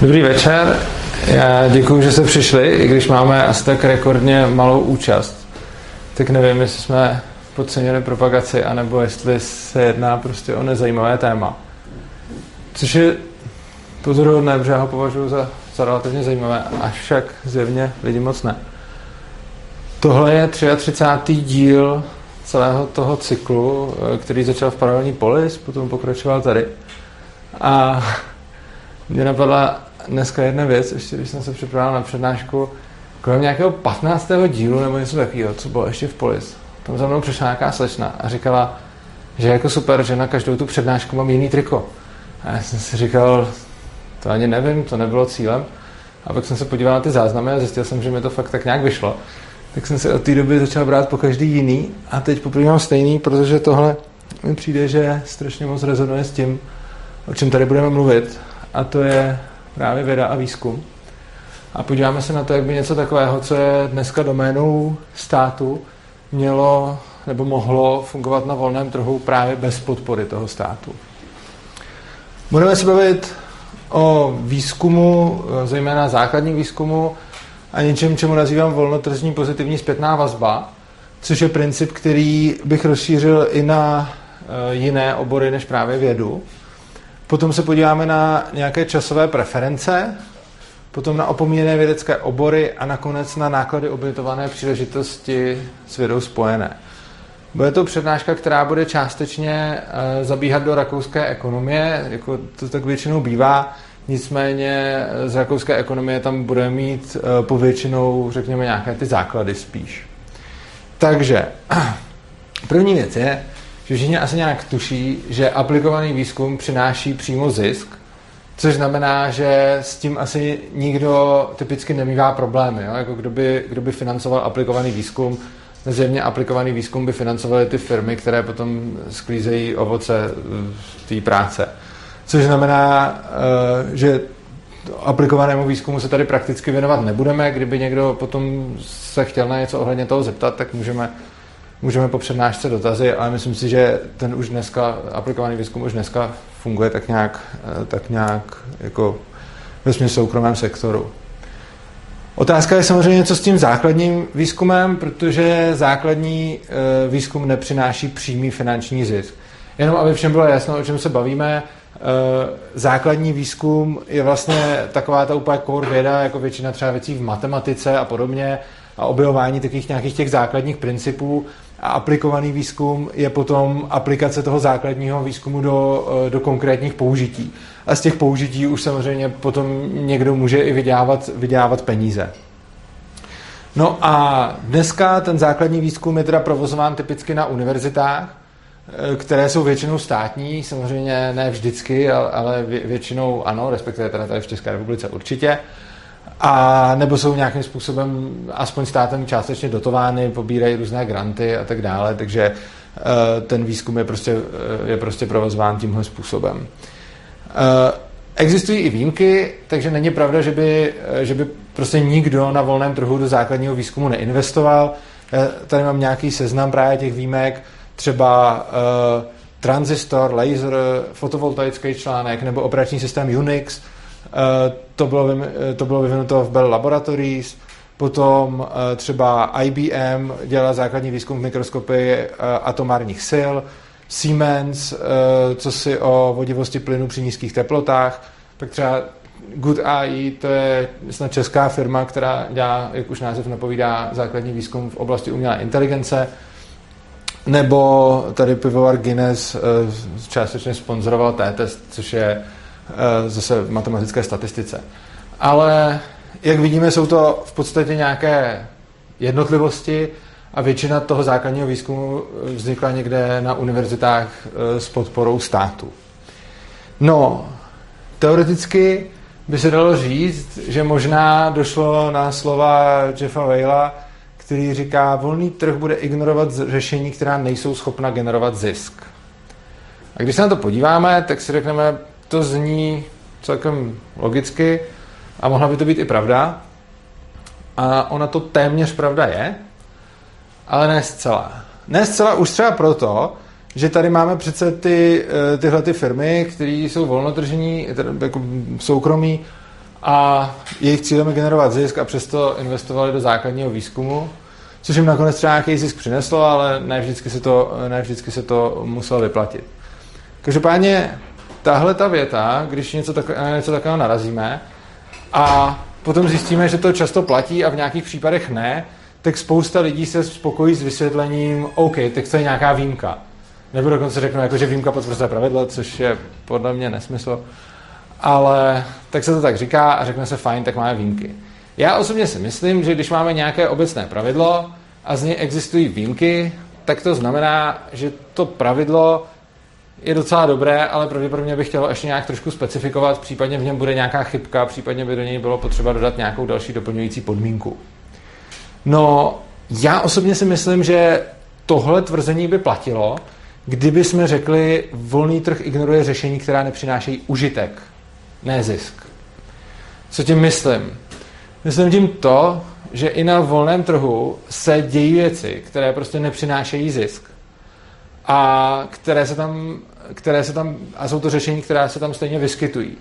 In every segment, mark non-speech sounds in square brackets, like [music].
Dobrý večer, já děkuji, že jste přišli, i když máme asi tak rekordně malou účast. Tak nevím, jestli jsme podcenili propagaci, anebo jestli se jedná prostě o nezajímavé téma. Což je pozoruhodné, protože já ho považuji za, za relativně zajímavé, až však zjevně lidi moc ne. Tohle je 33. díl celého toho cyklu, který začal v paralelní polis, potom pokračoval tady. A mě napadla dneska jedna věc, ještě když jsem se připravil na přednášku, kolem nějakého 15. dílu nebo něco takového, co bylo ještě v polis. Tam za mnou přišla nějaká slečna a říkala, že jako super, že na každou tu přednášku mám jiný triko. A já jsem si říkal, to ani nevím, to nebylo cílem. A pak jsem se podíval na ty záznamy a zjistil jsem, že mi to fakt tak nějak vyšlo. Tak jsem se od té doby začal brát po každý jiný a teď poprvé mám stejný, protože tohle mi přijde, že strašně moc rezonuje s tím, o čem tady budeme mluvit. A to je právě věda a výzkum. A podíváme se na to, jak by něco takového, co je dneska doménou státu, mělo nebo mohlo fungovat na volném trhu právě bez podpory toho státu. Budeme se bavit o výzkumu, zejména základním výzkumu a něčem, čemu nazývám volnotržní pozitivní zpětná vazba, což je princip, který bych rozšířil i na eh, jiné obory než právě vědu. Potom se podíváme na nějaké časové preference, potom na opomíjené vědecké obory a nakonec na náklady obětované příležitosti s vědou spojené. Bude to přednáška, která bude částečně uh, zabíhat do rakouské ekonomie, jako to tak většinou bývá, nicméně z rakouské ekonomie tam bude mít uh, povětšinou, řekněme, nějaké ty základy spíš. Takže, [clears throat] první věc je, že všichni asi nějak tuší, že aplikovaný výzkum přináší přímo zisk, což znamená, že s tím asi nikdo typicky nemývá problémy. Jo? Jako kdo, by, kdo by financoval aplikovaný výzkum, zjevně aplikovaný výzkum by financovaly ty firmy, které potom sklízejí ovoce té práce. Což znamená, eh, že aplikovanému výzkumu se tady prakticky věnovat nebudeme. Kdyby někdo potom se chtěl na něco ohledně toho zeptat, tak můžeme můžeme po přednášce dotazy, ale myslím si, že ten už dneska, aplikovaný výzkum už dneska funguje tak nějak, eh, tak nějak jako ve soukromém sektoru. Otázka je samozřejmě, co s tím základním výzkumem, protože základní eh, výzkum nepřináší přímý finanční zisk. Jenom aby všem bylo jasno, o čem se bavíme, eh, základní výzkum je vlastně taková ta úplně core věda, jako většina třeba věcí v matematice a podobně, a objevování takových nějakých těch základních principů a aplikovaný výzkum je potom aplikace toho základního výzkumu do, eh, do konkrétních použití. A z těch použití už samozřejmě potom někdo může i vydělávat, vydělávat peníze. No a dneska ten základní výzkum je teda provozován typicky na univerzitách, eh, které jsou většinou státní, samozřejmě ne vždycky, ale většinou ano, respektive teda tady v České republice určitě a nebo jsou nějakým způsobem aspoň státem částečně dotovány, pobírají různé granty a tak dále, takže uh, ten výzkum je prostě, je prostě provozován tímhle způsobem. Uh, existují i výjimky, takže není pravda, že by, že by prostě nikdo na volném trhu do základního výzkumu neinvestoval. Já tady mám nějaký seznam právě těch výjimek, třeba uh, transistor, laser, fotovoltaický článek nebo operační systém Unix, Eh, to bylo, eh, to bylo vyvinuto v Bell Laboratories, potom eh, třeba IBM dělá základní výzkum v mikroskopii atomárních sil, Siemens, co si o vodivosti plynu při nízkých teplotách, pak třeba Good AI, to je snad česká firma, která dělá, jak už název napovídá, základní výzkum v oblasti umělé inteligence, nebo tady pivovar Guinness částečně sponzoroval t-test, což je Eh, zase v matematické statistice. Ale jak vidíme, jsou to v podstatě nějaké jednotlivosti a většina toho základního výzkumu vznikla někde na univerzitách eh, s podporou státu. No, teoreticky by se dalo říct, že možná došlo na slova Jeffa Whale'a, který říká, volný trh bude ignorovat řešení, která nejsou schopna generovat zisk. A když se na to podíváme, tak si řekneme, to zní celkem logicky a mohla by to být i pravda. A ona to téměř pravda je, ale ne zcela. Ne zcela už třeba proto, že tady máme přece ty, eh, tyhle ty firmy, které jsou volnotržní, jako soukromí a jejich cílem je generovat zisk a přesto investovali do základního výzkumu, což jim nakonec třeba nějaký zisk přineslo, ale ne vždycky se to, ne vždycky se to muselo vyplatit. Každopádně tahle ta věta, když něco, tak, něco takového narazíme a potom zjistíme, že to často platí a v nějakých případech ne, tak spousta lidí se spokojí s vysvětlením, OK, tak to je nějaká výjimka. Nebo dokonce řeknu, jako, že výjimka potvrzuje pravidlo, což je podle mě nesmysl. Ale tak se to tak říká a řekne se fajn, tak máme výjimky. Já osobně si myslím, že když máme nějaké obecné pravidlo a z něj existují výjimky, tak to znamená, že to pravidlo je docela dobré, ale pravděpodobně bych chtěl ještě nějak trošku specifikovat, případně v něm bude nějaká chybka, případně by do něj bylo potřeba dodat nějakou další doplňující podmínku. No, já osobně si myslím, že tohle tvrzení by platilo, kdyby jsme řekli, volný trh ignoruje řešení, která nepřinášejí užitek, ne zisk. Co tím myslím? Myslím tím to, že i na volném trhu se dějí věci, které prostě nepřinášejí zisk a které se tam, které se tam, a jsou to řešení, která se tam stejně vyskytují.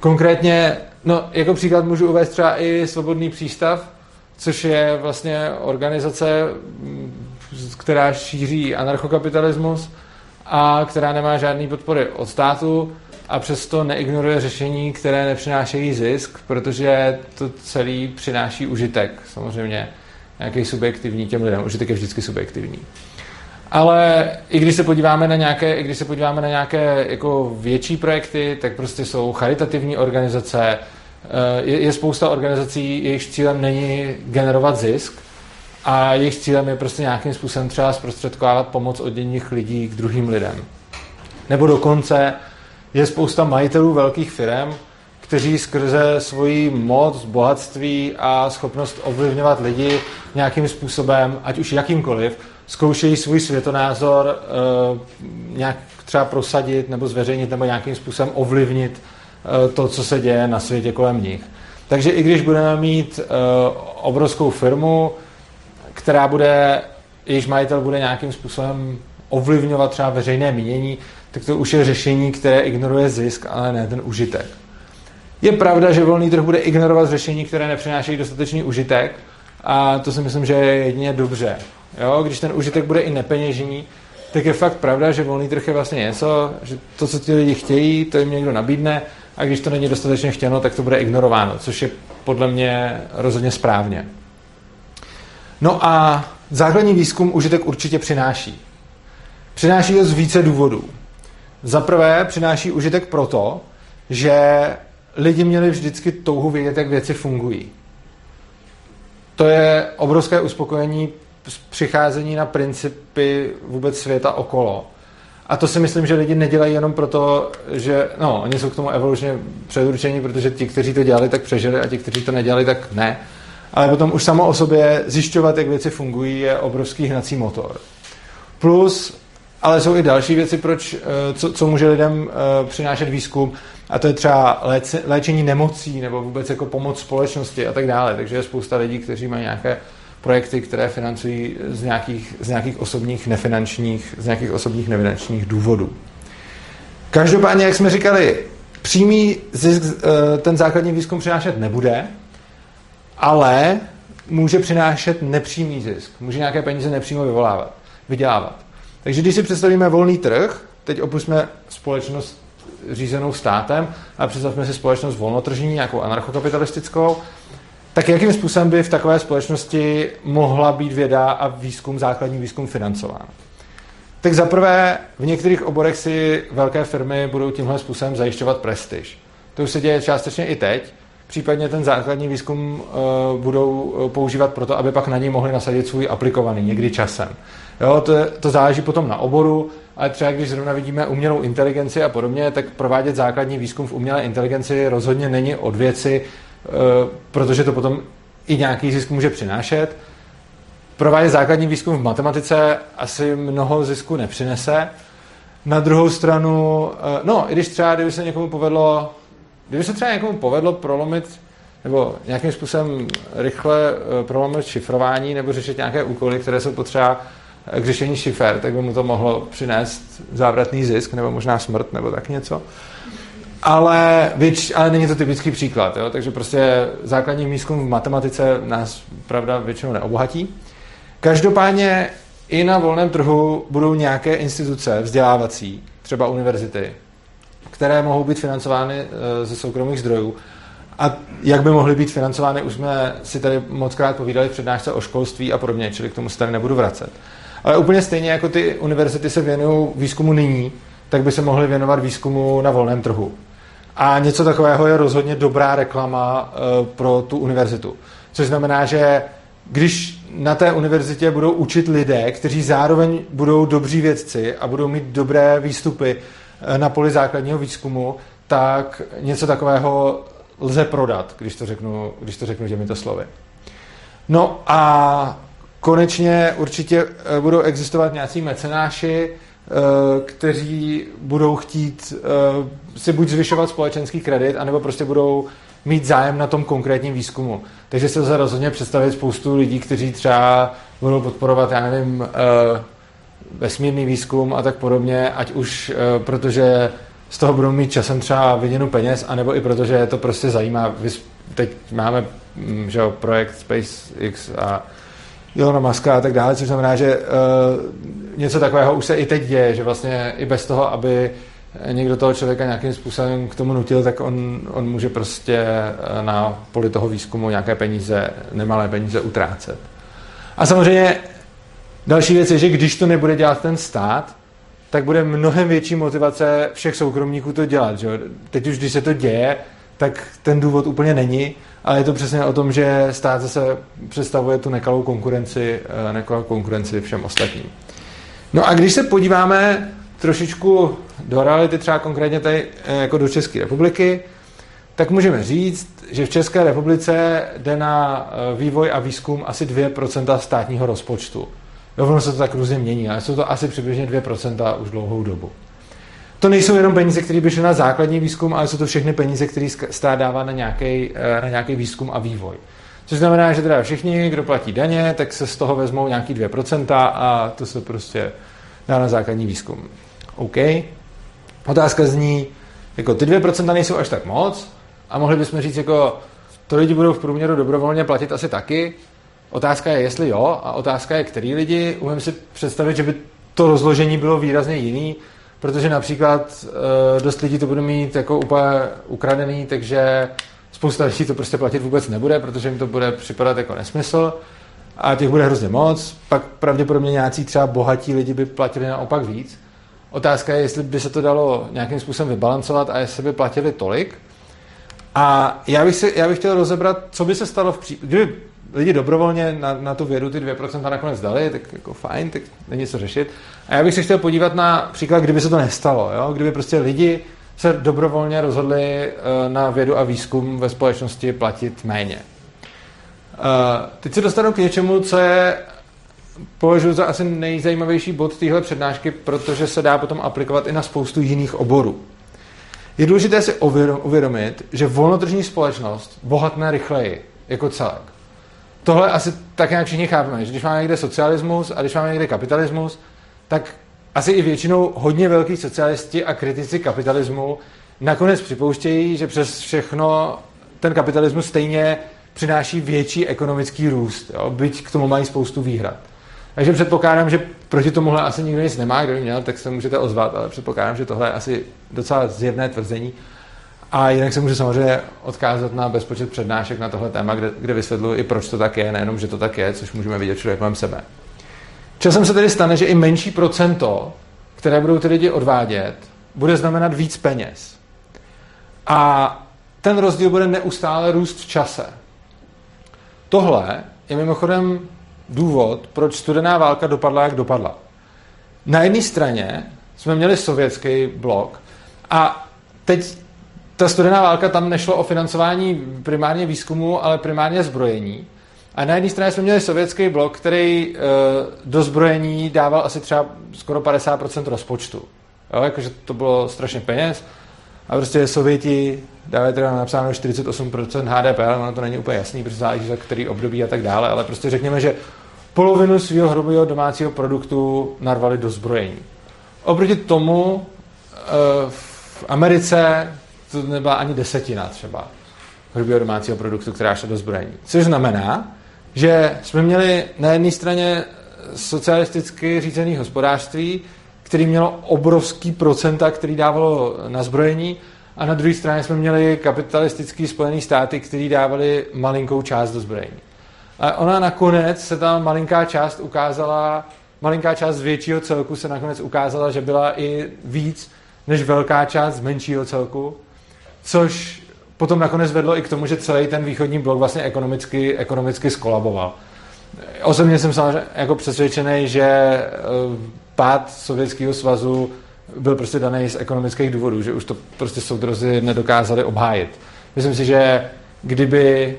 Konkrétně, no, jako příklad můžu uvést třeba i Svobodný přístav, což je vlastně organizace, která šíří anarchokapitalismus a která nemá žádný podpory od státu a přesto neignoruje řešení, které nepřinášejí zisk, protože to celý přináší užitek. Samozřejmě nějaký subjektivní těm lidem. Užitek je vždycky subjektivní. Ale i když se podíváme na nějaké, i když se podíváme na nějaké jako větší projekty, tak prostě jsou charitativní organizace, eh, je, je spousta organizací, jejichž cílem není generovat zisk a jejich cílem je prostě nějakým způsobem třeba zprostředkovávat pomoc od jedních lidí k druhým lidem. Nebo dokonce je spousta majitelů velkých firm, kteří skrze svoji moc, bohatství a schopnost ovlivňovat lidi nějakým způsobem, ať už jakýmkoliv, zkoušejí svůj světonázor uh, nějak třeba prosadit nebo zveřejnit nebo nějakým způsobem ovlivnit uh, to, co se děje na světě kolem nich. Takže i když budeme mít uh, obrovskou firmu, která bude, jejíž majitel bude nějakým způsobem ovlivňovat třeba veřejné mínění, tak to už je řešení, které ignoruje zisk, ale ne ten užitek. Je pravda, že volný trh bude ignorovat řešení, které nepřinášejí dostatečný užitek a to si myslím, že je jedině dobře. Jo? Když ten užitek bude i nepeněžní, tak je fakt pravda, že volný trh je vlastně něco, že to, co ti lidi chtějí, to jim někdo nabídne a když to není dostatečně chtěno, tak to bude ignorováno, což je podle mě rozhodně správně. No a základní výzkum užitek určitě přináší. Přináší ho z více důvodů. Za prvé přináší užitek proto, že lidi měli vždycky touhu vědět, jak věci fungují. To je obrovské uspokojení přicházení na principy vůbec světa okolo. A to si myslím, že lidi nedělají jenom proto, že no, oni jsou k tomu evolučně předurčení, protože ti, kteří to dělali, tak přežili a ti, kteří to nedělali, tak ne. Ale potom už samo o sobě zjišťovat, jak věci fungují, je obrovský hnací motor. Plus ale jsou i další věci, proč, eh, co, co může lidem eh, přinášet výzkum, a to je třeba léčení nemocí nebo vůbec jako pomoc společnosti a tak dále. Takže je spousta lidí, kteří mají nějaké projekty, které financují z nějakých, z nějakých osobních nefinančních, z nějakých osobních nefinančních důvodů. Každopádně, jak jsme říkali, přímý zisk eh, ten základní výzkum přinášet nebude, ale může přinášet nepřímý zisk. Může nějaké peníze nepřímo vyvolávat, vydělávat. Takže když si představíme volný trh, teď opustíme společnost řízenou státem a představme si společnost volnotržní, nějakou anarchokapitalistickou, tak jakým způsobem by v takové společnosti mohla být věda a výzkum, základní výzkum financován? Tak zaprvé v některých oborech si velké firmy budou tímhle způsobem zajišťovat prestiž. To už se děje částečně i teď. Případně ten základní výzkum uh, budou používat proto, aby pak na něj mohli nasadit svůj aplikovaný, někdy časem. Jo, to, to záleží potom na oboru, ale třeba když zrovna vidíme umělou inteligenci a podobně, tak provádět základní výzkum v umělé inteligenci rozhodně není od věci, eh, protože to potom i nějaký zisk může přinášet. Provádět základní výzkum v matematice asi mnoho zisku nepřinese. Na druhou stranu, eh, no, i když třeba, kdyby se někomu povedlo, kdyby se třeba někomu povedlo prolomit nebo nějakým způsobem rychle eh, prolomit šifrování nebo řešit nějaké úkoly, které jsou potřeba k řešení šifer, tak by mu to mohlo přinést závratný zisk, nebo možná smrt, nebo tak něco. Ale, věč, ale není to typický příklad, jo? takže prostě základní výzkum v matematice nás, pravda, většinou neobohatí. Každopádně i na volném trhu budou nějaké instituce vzdělávací, třeba univerzity, které mohou být financovány eh, ze soukromých zdrojů. A jak by mohly být financovány, už jsme si tady moc krát povídali v přednášce o školství a podobně, čili k tomu se tady nebudu vracet. Ale úplně stejně jako ty univerzity se věnují výzkumu nyní, tak by se mohly věnovat výzkumu na volném trhu. A něco takového je rozhodně dobrá reklama eh, pro tu univerzitu. Což znamená, že když na té univerzitě budou učit lidé, kteří zároveň budou dobří vědci a budou mít dobré výstupy eh, na poli základního výzkumu, tak něco takového lze prodat, když to řeknu, když to řeknu těmito slovy. No a konečně určitě eh, budou existovat nějací mecenáši, kteří budou chtít eh, si buď zvyšovat společenský kredit, anebo prostě budou mít zájem na tom konkrétním výzkumu. Takže se lze rozhodně představit spoustu lidí, kteří třeba budou podporovat, já nevím, eh, vesmírný výzkum a tak podobně, ať už protože z toho budou mít časem třeba viděnu peněz, anebo i protože je to prostě zajímá. Teď máme mm, že projekt SpaceX a Ilona Muska a tak dále, což znamená, že uh, něco takového už se i teď děje, že vlastně i bez toho, aby někdo toho člověka nějakým způsobem k tomu nutil, tak on, on může prostě eh, na poli toho výzkumu nějaké peníze, nemalé peníze utrácet. A samozřejmě další věc je, že když to nebude dělat ten stát, tak bude mnohem větší motivace všech soukromníků to dělat. Že? Teď už, když se to děje, tak ten důvod úplně není, ale je to přesně o tom, že stát zase představuje tu nekalou konkurenci, eh, nekalou konkurenci všem ostatním. No a když se podíváme trošičku do reality, třeba konkrétně tady eh, jako do České republiky, tak můžeme říct, že v České republice jde na eh, vývoj a výzkum asi 2% státního rozpočtu. Jo, ono se to tak různě mění, ale jsou to asi přibližně 2% už dlouhou dobu. To nejsou jenom peníze, které by šly na základní výzkum, ale jsou to všechny peníze, které stát dává na nějaký, eh, na nějaký výzkum a vývoj. Což znamená, že teda všichni, kdo platí daně, tak se z toho vezmou nějaký 2% a to se prostě dá na základní výzkum. OK. Otázka zní, jako ty 2% nejsou až tak moc a mohli bychom říct, jako to lidi budou v průměru dobrovolně platit asi taky. Otázka je, jestli jo, a otázka je, který lidi. Umím si představit, že by to rozložení bylo výrazně jiný, protože například uh, dost lidí to bude mít jako úplně ukradený, takže spousta lidí to prostě platit vůbec nebude, protože jim to bude připadat jako nesmysl a těch bude hrozně moc, pak pravděpodobně nějací třeba bohatí lidi by platili naopak víc. Otázka je, jestli by se to dalo nějakým způsobem vybalancovat a jestli by platili tolik. A já bych, si, já bych chtěl rozebrat, co by se stalo v případě, kdyby lidi dobrovolně na, na tu vědu ty 2% nakonec dali, tak jako fajn, tak není co řešit. A já bych se chtěl podívat na příklad, kdyby se to nestalo, jo? kdyby prostě lidi se dobrovolně rozhodli eh, na vědu a výzkum ve společnosti platit méně. Eh, teď se dostanu k něčemu, co je považuji za asi nejzajímavější bod téhle přednášky, protože se dá potom aplikovat i na spoustu jiných oborů. Je důležité si uvědomit, že volnotržní společnost bohatne rychleji jako celek. Tohle asi tak nějak všichni chápeme, že když máme někde socialismus a když máme někde kapitalismus, tak asi i většinou hodně velký socialisti a kritici kapitalismu nakonec připouštějí, že přes všechno ten kapitalismus stejně přináší větší ekonomický růst, jo? byť k tomu mají spoustu výhrad. Takže předpokládám, že proti tomuhle asi nikdo nic nemá, kdo by měl, tak se můžete ozvat, ale předpokládám, že tohle je asi docela zjevné tvrzení. A jinak se může samozřejmě odkázat na bezpočet přednášek na tohle téma, kde, kde vysvětluji i proč to tak je, nejenom, že to tak je, což můžeme vidět všude kolem sebe. Časem se tedy stane, že i menší procento, které budou ty lidi odvádět, bude znamenat víc peněz. A ten rozdíl bude neustále růst v čase. Tohle je mimochodem důvod, proč studená válka dopadla, jak dopadla. Na jedné straně jsme měli sovětský blok a teď ta studená válka tam nešlo o financování primárně výzkumu, ale primárně zbrojení. A na jedné straně jsme měli sovětský blok, který e, do zbrojení dával asi třeba skoro 50% rozpočtu. Jo, jakože to bylo strašně peněz. A prostě Sověti dávají teda napsáno 48% HDP, ale ono to není úplně jasný, protože záleží za který období a tak dále, ale prostě řekněme, že polovinu svého hrubého domácího produktu narvali do zbrojení. Oproti tomu e, v Americe to nebyla ani desetina třeba hrubého domácího produktu, která šla do zbrojení. Což znamená, že jsme měli na jedné straně socialisticky řízené hospodářství, který mělo obrovský procenta, který dávalo na zbrojení, a na druhé straně jsme měli kapitalistický Spojený státy, který dávali malinkou část do zbrojení. A ona nakonec se ta malinká část ukázala, malinká část z většího celku se nakonec ukázala, že byla i víc než velká část z menšího celku, což potom nakonec vedlo i k tomu, že celý ten východní blok vlastně ekonomicky, ekonomicky skolaboval. Osobně jsem samozřejmě jako přesvědčený, že eh, pád Sovětského svazu byl prostě daný z ekonomických důvodů, že už to prostě soudrozy nedokázali obhájit. Myslím si, že kdyby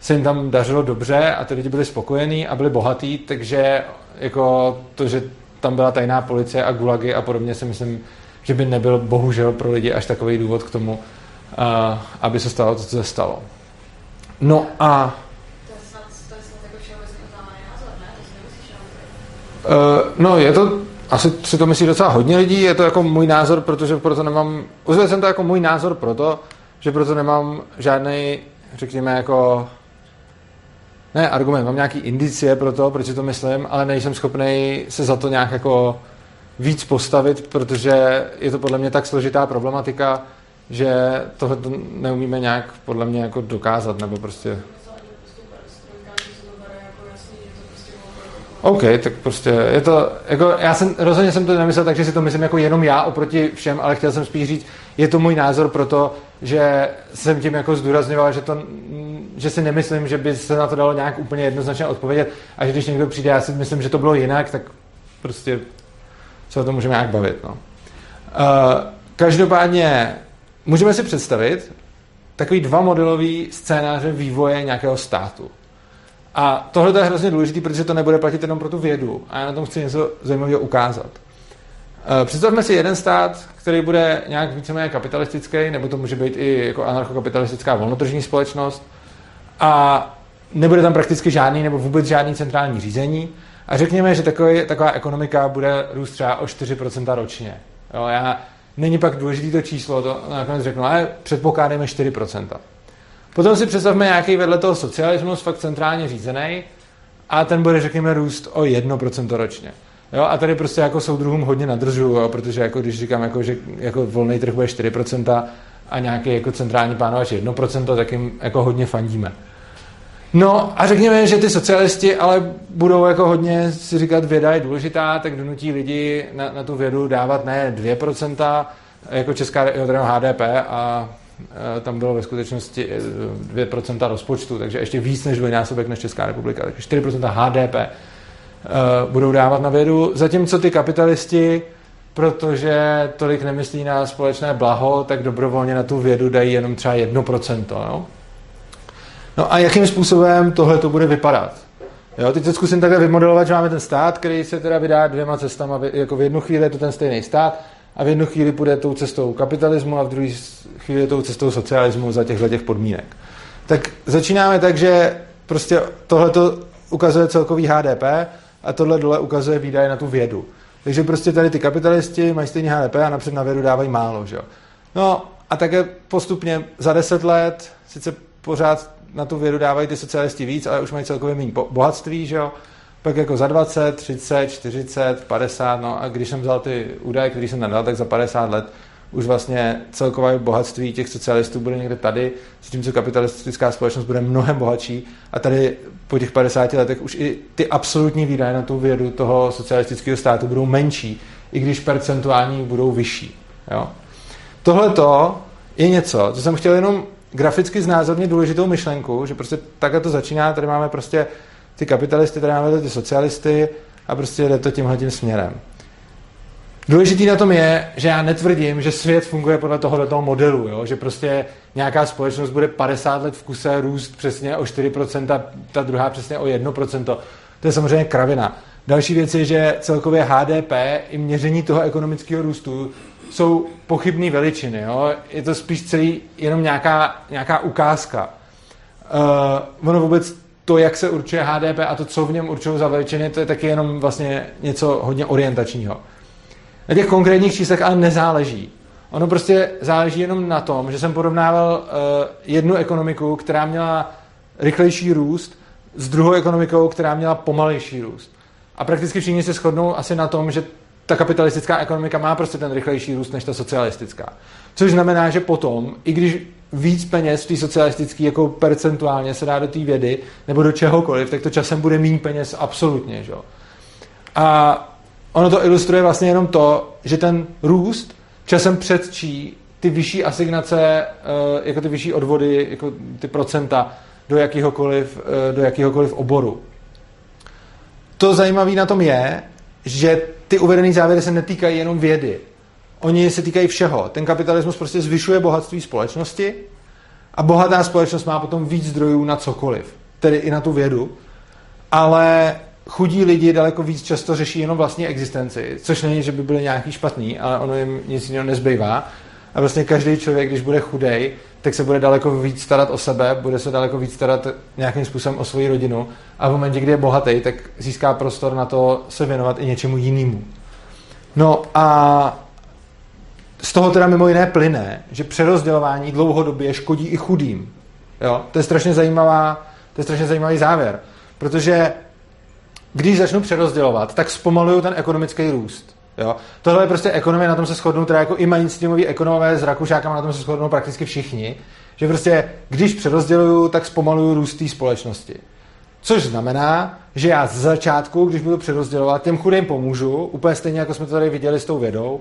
se jim tam dařilo dobře a ty lidi byli spokojení a byli bohatí, takže jako to, že tam byla tajná policie a gulagy a podobně, si myslím, že by nebyl bohužel pro lidi až takový důvod k tomu, aby se stalo to, co se stalo. No a... Uh, no, je to, asi si to myslí docela hodně lidí, je to jako můj názor, protože proto nemám, uzvěl jsem to jako můj názor proto, že proto nemám žádný, řekněme, jako ne argument, mám nějaký indicie pro to, proč si to myslím, ale nejsem schopný se za to nějak jako víc postavit, protože je to podle mě tak složitá problematika, že tohle to neumíme nějak podle mě jako dokázat, nebo prostě... OK, tak prostě je to, jako já jsem, rozhodně jsem to nemyslel tak, že si to myslím jako jenom já oproti všem, ale chtěl jsem spíš říct, je to můj názor pro to, že jsem tím jako zdůrazňoval, že, to, že si nemyslím, že by se na to dalo nějak úplně jednoznačně odpovědět a že když někdo přijde, já si myslím, že to bylo jinak, tak prostě se o tom můžeme nějak bavit. No. Uh, každopádně můžeme si představit takový dva modelový scénáře vývoje nějakého státu. A tohle je hrozně důležité, protože to nebude platit jenom pro tu vědu. A já na tom chci něco zajímavého ukázat. Eh, představme si jeden stát, který bude nějak víceméně kapitalistický, nebo to může být i jako anarchokapitalistická volnotržní společnost, a nebude tam prakticky žádný nebo vůbec žádný centrální řízení. A řekněme, že takový, taková ekonomika bude růst třeba o 4% ročně. Jo, já, není pak důležité to číslo, to nakonec řeknu, ale předpokládáme 4%. Potom si představme nějaký vedle toho socialismus, fakt centrálně řízený, a ten bude, řekněme, růst o 1% ročně. Jo, a tady prostě jako soudruhům hodně nadržuju, jo, protože jako když říkám, jako, že jako volný trh bude 4% a nějaký jako centrální plánovač 1%, tak jim jako hodně fandíme. No a řekněme, že ty socialisti ale budou jako hodně si říkat, věda je důležitá, tak donutí lidi na, na tu vědu dávat ne 2%, jako česká HDP a e, tam bylo ve skutečnosti 2% rozpočtu, takže ještě víc než dvojnásobek než Česká republika, takže 4% HDP uh, budou dávat na vědu, zatímco ty kapitalisti, protože tolik nemyslí na společné blaho, tak dobrovolně na tu vědu dají jenom třeba 1%. Jo? No a jakým způsobem tohle to bude vypadat? Jo, teď to zkusím takhle vymodelovat, že máme ten stát, který se teda vydá dvěma cestama, jako v jednu chvíli je to ten stejný stát a v jednu chvíli půjde tou cestou kapitalismu a v druhé chvíli tou cestou socialismu za těchto těch podmínek. Tak začínáme tak, že prostě tohle ukazuje celkový HDP a tohle dole ukazuje výdaje na tu vědu. Takže prostě tady ty kapitalisti mají stejný HDP a napřed na vědu dávají málo. Že jo? No a také postupně za deset let, sice pořád na tu vědu dávají ty socialisti víc, ale už mají celkově méně bohatství, že jo? Pak jako za 20, 30, 40, 50, no a když jsem vzal ty údaje, které jsem nadal, tak za 50 let už vlastně celkové bohatství těch socialistů bude někde tady, zatímco kapitalistická společnost bude mnohem bohatší a tady po těch 50 letech už i ty absolutní výdaje na tu vědu toho socialistického státu budou menší, i když percentuální budou vyšší. Jo? Tohle je něco, co jsem chtěl jenom graficky znázornit důležitou myšlenku, že prostě takhle to začíná, tady máme prostě ty kapitalisty, tady máme ty socialisty a prostě jde to tímhle tím směrem. Důležitý na tom je, že já netvrdím, že svět funguje podle tohoto toho modelu, jo? že prostě nějaká společnost bude 50 let v kuse růst přesně o 4%, ta druhá přesně o 1%. To je samozřejmě kravina. Další věc je, že celkově HDP i měření toho ekonomického růstu jsou pochybné veličiny. Jo? Je to spíš celý jenom nějaká, nějaká ukázka. Uh, ono vůbec to, jak se určuje HDP a to, co v něm určují za veličiny, to je taky jenom vlastně něco hodně orientačního. Na těch konkrétních číslech ale nezáleží. Ono prostě záleží jenom na tom, že jsem porovnával uh, jednu ekonomiku, která měla rychlejší růst s druhou ekonomikou, která měla pomalejší růst. A prakticky všichni se shodnou asi na tom, že ta kapitalistická ekonomika má prostě ten rychlejší růst než ta socialistická. Což znamená, že potom, i když víc peněz v té socialistické jako percentuálně se dá do té vědy nebo do čehokoliv, tak to časem bude méně peněz absolutně. Že? A ono to ilustruje vlastně jenom to, že ten růst časem předčí ty vyšší asignace, eh, jako ty vyšší odvody, jako ty procenta do jakéhokoliv, eh, do jakéhokoliv oboru. To zajímavé na tom je, že ty uvedené závěry se netýkají jenom vědy. Oni se týkají všeho. Ten kapitalismus prostě zvyšuje bohatství společnosti a bohatá společnost má potom víc zdrojů na cokoliv, tedy i na tu vědu. Ale chudí lidi daleko víc často řeší jenom vlastní existenci, což není, že by byli nějaký špatný, ale ono jim nic jiného nezbývá. A vlastně každý člověk, když bude chudej, tak se bude daleko víc starat o sebe, bude se daleko víc starat nějakým způsobem o svoji rodinu a v momentě, kdy je bohatý, tak získá prostor na to se věnovat i něčemu jinému. No a z toho teda mimo jiné plyne, že přerozdělování dlouhodobě škodí i chudým. Jo? To je strašně zajímavá, to je strašně zajímavý závěr, protože když začnu přerozdělovat, tak zpomaluju ten ekonomický růst. Jo? Tohle je prostě ekonomie, na tom se shodnou, teda jako i mainstreamoví ekonomové s Rakušákama, na tom se shodnou prakticky všichni, že prostě když přerozděluju, tak zpomaluju růst té společnosti. Což znamená, že já z začátku, když budu přerozdělovat, těm chudým pomůžu, úplně stejně jako jsme to tady viděli s tou vědou,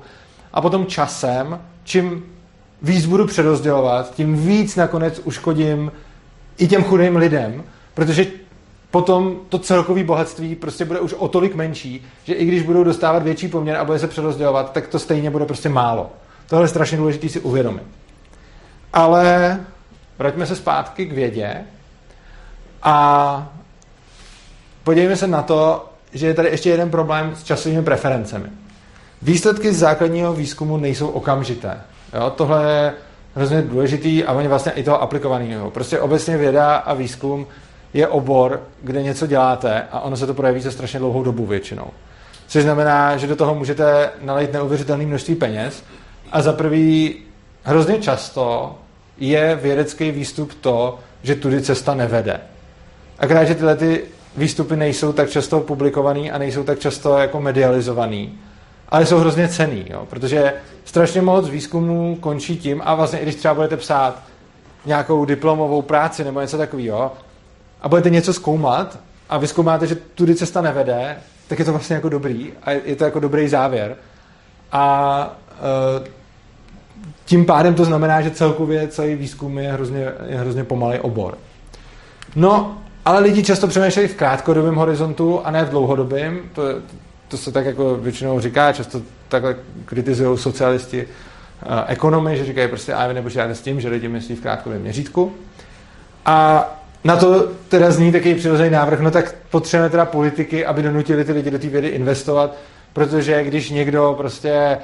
a potom časem, čím víc budu přerozdělovat, tím víc nakonec uškodím i těm chudým lidem, protože potom to celkové bohatství prostě bude už o tolik menší, že i když budou dostávat větší poměr a bude se přerozdělovat, tak to stejně bude prostě málo. Tohle je strašně důležité si uvědomit. Ale vraťme se zpátky k vědě a podívejme se na to, že je tady ještě jeden problém s časovými preferencemi. Výsledky z základního výzkumu nejsou okamžité. Jo? Tohle je hrozně důležitý a oni vlastně i toho aplikovaného. Prostě obecně věda a výzkum je obor, kde něco děláte a ono se to projeví za strašně dlouhou dobu většinou. Což znamená, že do toho můžete nalejt neuvěřitelné množství peněz a za prvý hrozně často je vědecký výstup to, že tudy cesta nevede. Akorát, že tyhle ty výstupy nejsou tak často publikovaný a nejsou tak často jako medializovaný, ale jsou hrozně cený, jo, protože strašně moc výzkumů končí tím a vlastně i když třeba budete psát nějakou diplomovou práci nebo něco takového, a budete něco zkoumat a vy zkoumáte, že tudy cesta nevede, tak je to vlastně jako dobrý a je to jako dobrý závěr. A uh, tím pádem to znamená, že celkově celý výzkum je hrozně, je hrozně pomalý obor. No, ale lidi často přemýšlejí v krátkodobém horizontu a ne v dlouhodobém. To, to se tak jako většinou říká, často takhle kritizují socialisti uh, ekonomy, že říkají prostě, a vy nepočítáte s tím, že lidi myslí v krátkodobém měřítku. A na to teda zní takový přirozený návrh, no tak potřebujeme teda politiky, aby donutili ty lidi do té vědy investovat, protože když někdo prostě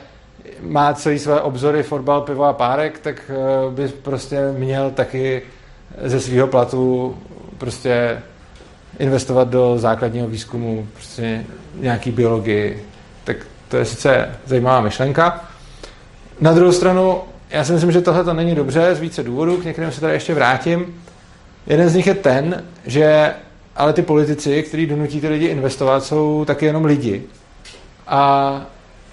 má celý své obzory fotbal, pivo a párek, tak eh, by prostě měl taky ze svého platu prostě investovat do základního výzkumu prostě nějaký biologii. Tak to je sice zajímavá myšlenka. Na druhou stranu, já si myslím, že tohle to není dobře z více důvodů, k některým se tady ještě vrátím. Jeden z nich je ten, že ale ty politici, kteří donutí ty lidi investovat, jsou taky jenom lidi. A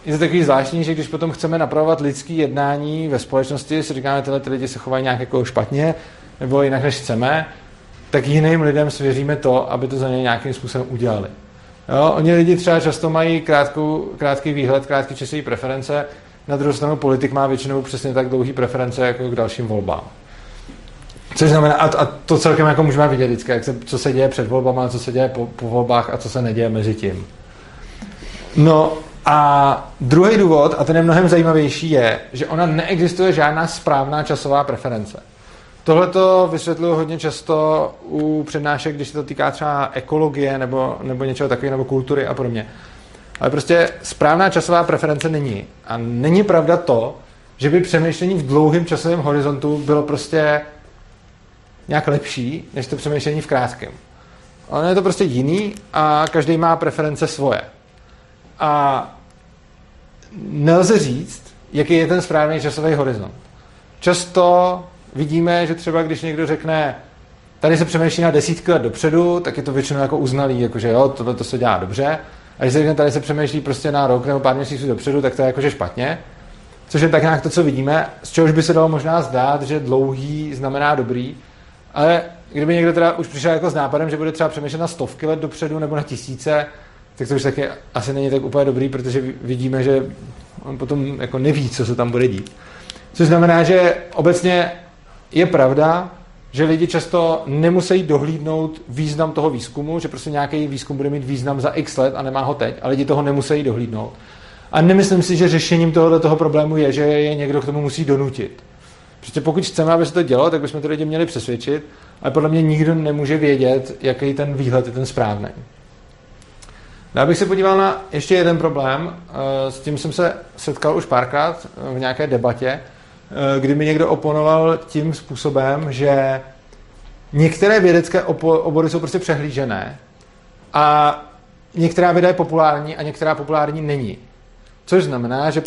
je to takový zvláštní, že když potom chceme napravovat lidský jednání ve společnosti, si říkáme, tyhle ty lidi se chovají nějak jako špatně, nebo jinak, než chceme, tak jiným lidem svěříme to, aby to za ně nějakým způsobem udělali. Jo? Oni lidi třeba často mají krátkou, krátký výhled, krátký časový preference, na druhou stranu politik má většinou přesně tak dlouhý preference jako k dalším volbám. Což znamená, a, a to celkem jako můžeme vidět vždycky, jak se, co se děje před volbama, co se děje po, po volbách a co se neděje mezi tím. No a druhý důvod, a ten je mnohem zajímavější, je, že ona neexistuje žádná správná časová preference. Tohle to vysvětluju hodně často u přednášek, když se to týká třeba ekologie nebo, nebo něčeho takového, nebo kultury a podobně. Ale prostě správná časová preference není. A není pravda to, že by přemýšlení v dlouhém časovém horizontu bylo prostě nějak lepší, než to přemýšlení v krátkém. Ono je to prostě jiný a každý má preference svoje. A nelze říct, jaký je ten správný časový horizont. Často vidíme, že třeba když někdo řekne, tady se přemýšlí na desítky let dopředu, tak je to většinou jako uznalý, jakože jo, tohle to se dělá dobře. A když se řekne, tady se přemýšlí prostě na rok nebo pár měsíců dopředu, tak to je jakože špatně. Což je tak nějak to, co vidíme, z čehož by se dalo možná zdát, že dlouhý znamená dobrý, ale kdyby někdo teda už přišel jako s nápadem, že bude třeba přemýšlet na stovky let dopředu nebo na tisíce, tak to už taky asi není tak úplně dobrý, protože vidíme, že on potom jako neví, co se tam bude dít. Což znamená, že obecně je pravda, že lidi často nemusí dohlídnout význam toho výzkumu, že prostě nějaký výzkum bude mít význam za x let a nemá ho teď, a lidi toho nemusí dohlídnout. A nemyslím si, že řešením tohoto toho problému je, že je někdo k tomu musí donutit. Prostě pokud chceme, aby se to dělo, tak bychom to lidi měli přesvědčit, ale podle mě nikdo nemůže vědět, jaký ten výhled je ten správný. Já bych se podíval na ještě jeden problém, eh, s tím jsem se setkal už párkrát v nějaké debatě, eh, kdy mi někdo oponoval tím způsobem, že některé vědecké obory jsou prostě přehlížené a některá věda je populární a některá populární není. Což znamená, že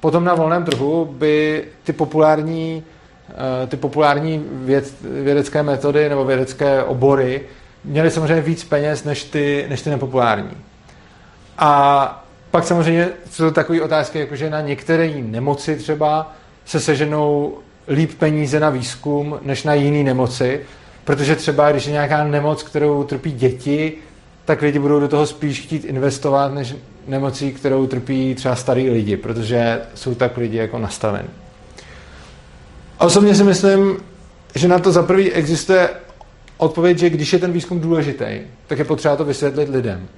potom na volném trhu by ty populární, eh, ty populární věd, vědecké metody nebo vědecké obory měly samozřejmě víc peněz než ty, než ty nepopulární. A pak samozřejmě jsou takové otázky, jako že na některé nemoci třeba se seženou líp peníze na výzkum než na jiné nemoci, protože třeba když je nějaká nemoc, kterou trpí děti, tak lidi budou do toho spíš chtít investovat, než nemocí, kterou trpí třeba starý lidi, protože jsou tak lidi jako nastaveni. Osobně si myslím, že na to za prvý existuje odpověď, že když je ten výzkum důležitý, tak je potřeba to vysvětlit lidem.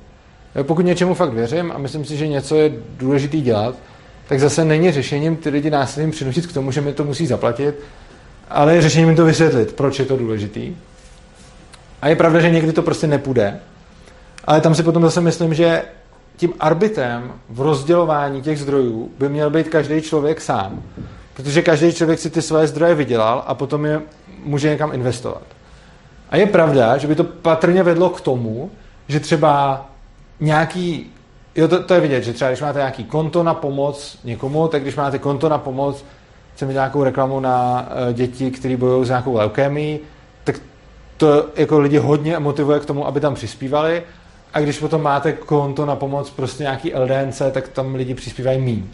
Pokud něčemu fakt věřím a myslím si, že něco je důležitý dělat, tak zase není řešením ty lidi násilím přinutit k tomu, že mi to musí zaplatit, ale je řešením to vysvětlit, proč je to důležitý. A je pravda, že někdy to prostě nepůjde, ale tam si potom zase myslím, že tím arbitrem v rozdělování těch zdrojů by měl být každý člověk sám. Protože každý člověk si ty své zdroje vydělal a potom je může někam investovat. A je pravda, že by to patrně vedlo k tomu, že třeba nějaký, jo, to, to je vidět, že třeba když máte nějaký konto na pomoc někomu, tak když máte konto na pomoc, chceme nějakou reklamu na uh, děti, které bojují s nějakou leukémií, tak to jako lidi hodně motivuje k tomu, aby tam přispívali a když potom máte konto na pomoc prostě nějaký LDNC, tak tam lidi přispívají míň.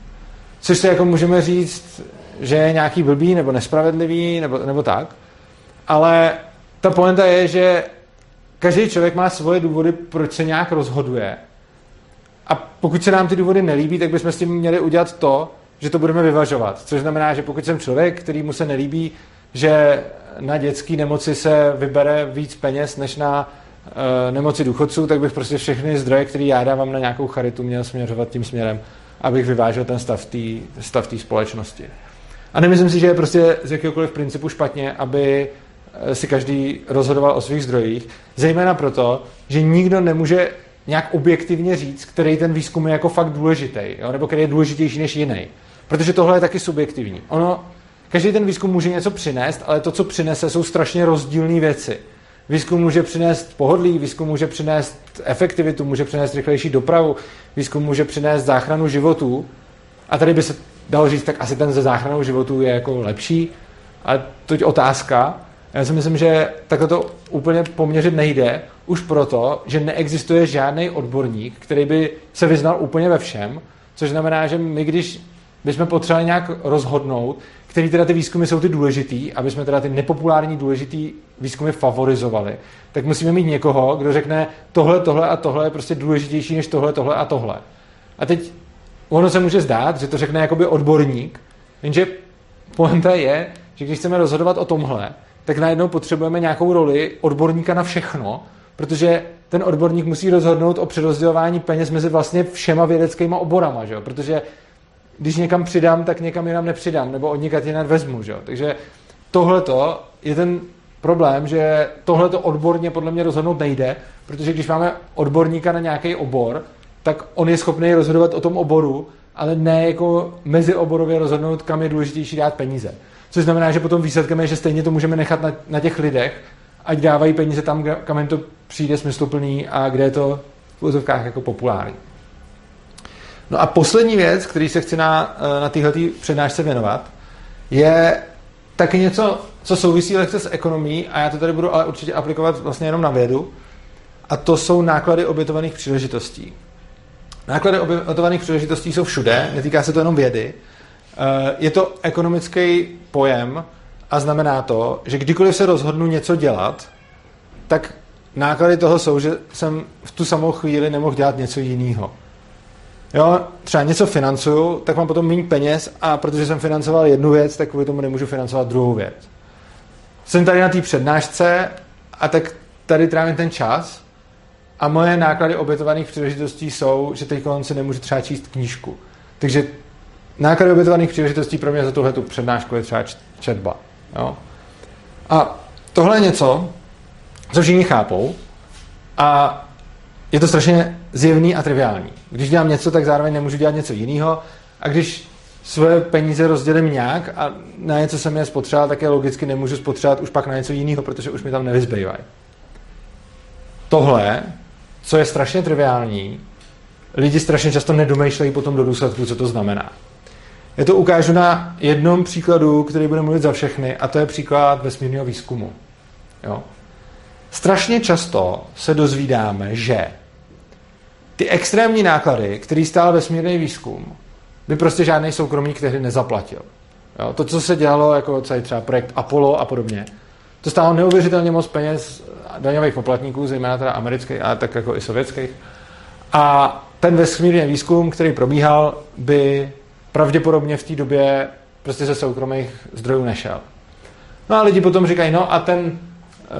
Což si jako můžeme říct, že je nějaký blbý nebo nespravedlivý nebo, nebo tak, ale ta poenta je, že každý člověk má svoje důvody, proč se nějak rozhoduje. A pokud se nám ty důvody nelíbí, tak bychom s tím měli udělat to, že to budeme vyvažovat. Což znamená, že pokud jsem člověk, který mu se nelíbí, že na dětské nemoci se vybere víc peněz než na uh, nemoci důchodců, tak bych prostě všechny zdroje, které já dávám na nějakou charitu, měl směřovat tím směrem, abych vyvážel ten stav té společnosti. A nemyslím si, že je prostě z jakéhokoliv principu špatně, aby Eh, si každý rozhodoval o svých zdrojích, zejména proto, že nikdo nemůže nějak objektivně říct, který ten výzkum je jako fakt důležitý, jo? nebo který je důležitější než jiný. Protože tohle je taky subjektivní. Ono, každý ten výzkum může něco přinést, ale to, co přinese, jsou strašně rozdílné věci. Výzkum může přinést pohodlí, výzkum může přinést efektivitu, může přinést rychlejší dopravu, výzkum může přinést záchranu životů. A tady by se dalo říct, tak asi ten ze záchranou životů je jako lepší, ale to je otázka. Já si myslím, že takhle to úplně poměřit nejde, už proto, že neexistuje žádný odborník, který by se vyznal úplně ve všem, což znamená, že my, když bychom potřebovali nějak rozhodnout, který teda ty výzkumy jsou ty důležitý, aby jsme teda ty nepopulární důležitý výzkumy favorizovali, tak musíme mít někoho, kdo řekne tohle, tohle a tohle je prostě důležitější než tohle, tohle a tohle. A teď ono se může zdát, že to řekne jakoby odborník, jenže pointa je, že když chceme rozhodovat o tomhle, tak najednou potřebujeme nějakou roli odborníka na všechno, protože ten odborník musí rozhodnout o přerozdělování peněz mezi vlastně všema vědeckýma oborama, že jo? protože když někam přidám, tak někam jinam nepřidám, nebo od někat jinak vezmu. Že jo? Takže tohleto je ten problém, že tohleto odborně podle mě rozhodnout nejde, protože když máme odborníka na nějaký obor, tak on je schopný rozhodovat o tom oboru, ale ne jako mezioborově rozhodnout, kam je důležitější dát peníze. Což znamená, že potom výsledkem je, že stejně to můžeme nechat na, na těch lidech, ať dávají peníze tam, kam jim to přijde smysluplný a kde je to v úzovkách jako populární. No a poslední věc, který se chci na, eh, na téhle přednášce věnovat, je taky něco, co souvisí lehce s ekonomií a já to tady budu ale určitě aplikovat vlastně jenom na vědu a to jsou náklady obětovaných příležitostí. Náklady obětovaných příležitostí jsou všude, netýká se to jenom vědy. Eh, je to ekonomický pojem a znamená to, že kdykoliv se rozhodnu něco dělat, tak náklady toho jsou, že jsem v tu samou chvíli nemohl dělat něco jiného. Jo, třeba něco financuju, tak mám potom méně peněz a protože jsem financoval jednu věc, tak kvůli tomu nemůžu financovat druhou věc. Jsem tady na té přednášce a tak tady trávím ten čas a moje náklady obětovaných příležitostí jsou, že teď si nemůžu třeba číst knížku. Takže náklady obětovaných příležitostí pro mě za tuhle tu přednášku je třeba četba. Jo? A tohle je něco, co všichni chápou a je to strašně zjevný a triviální. Když dělám něco, tak zároveň nemůžu dělat něco jiného a když své peníze rozdělím nějak a na něco jsem je spotřeboval, tak je logicky nemůžu spotřebovat už pak na něco jiného, protože už mi tam nevyzbývají. Tohle, co je strašně triviální, lidi strašně často nedomýšlejí potom do důsledku, co to znamená. Já to ukážu na jednom příkladu, který bude mluvit za všechny, a to je příklad vesmírného výzkumu. Jo. Strašně často se dozvídáme, že ty extrémní náklady, který stál vesmírný výzkum, by prostě žádný soukromník tehdy nezaplatil. Jo, to, co se dělalo, jako třeba projekt Apollo a podobně, to stálo neuvěřitelně moc peněz daňových poplatníků, zejména teda amerických, ale tak jako i sovětských. A ten vesmírný výzkum, který probíhal, by pravděpodobně v té době prostě ze soukromých zdrojů nešel. No a lidi potom říkají, no a ten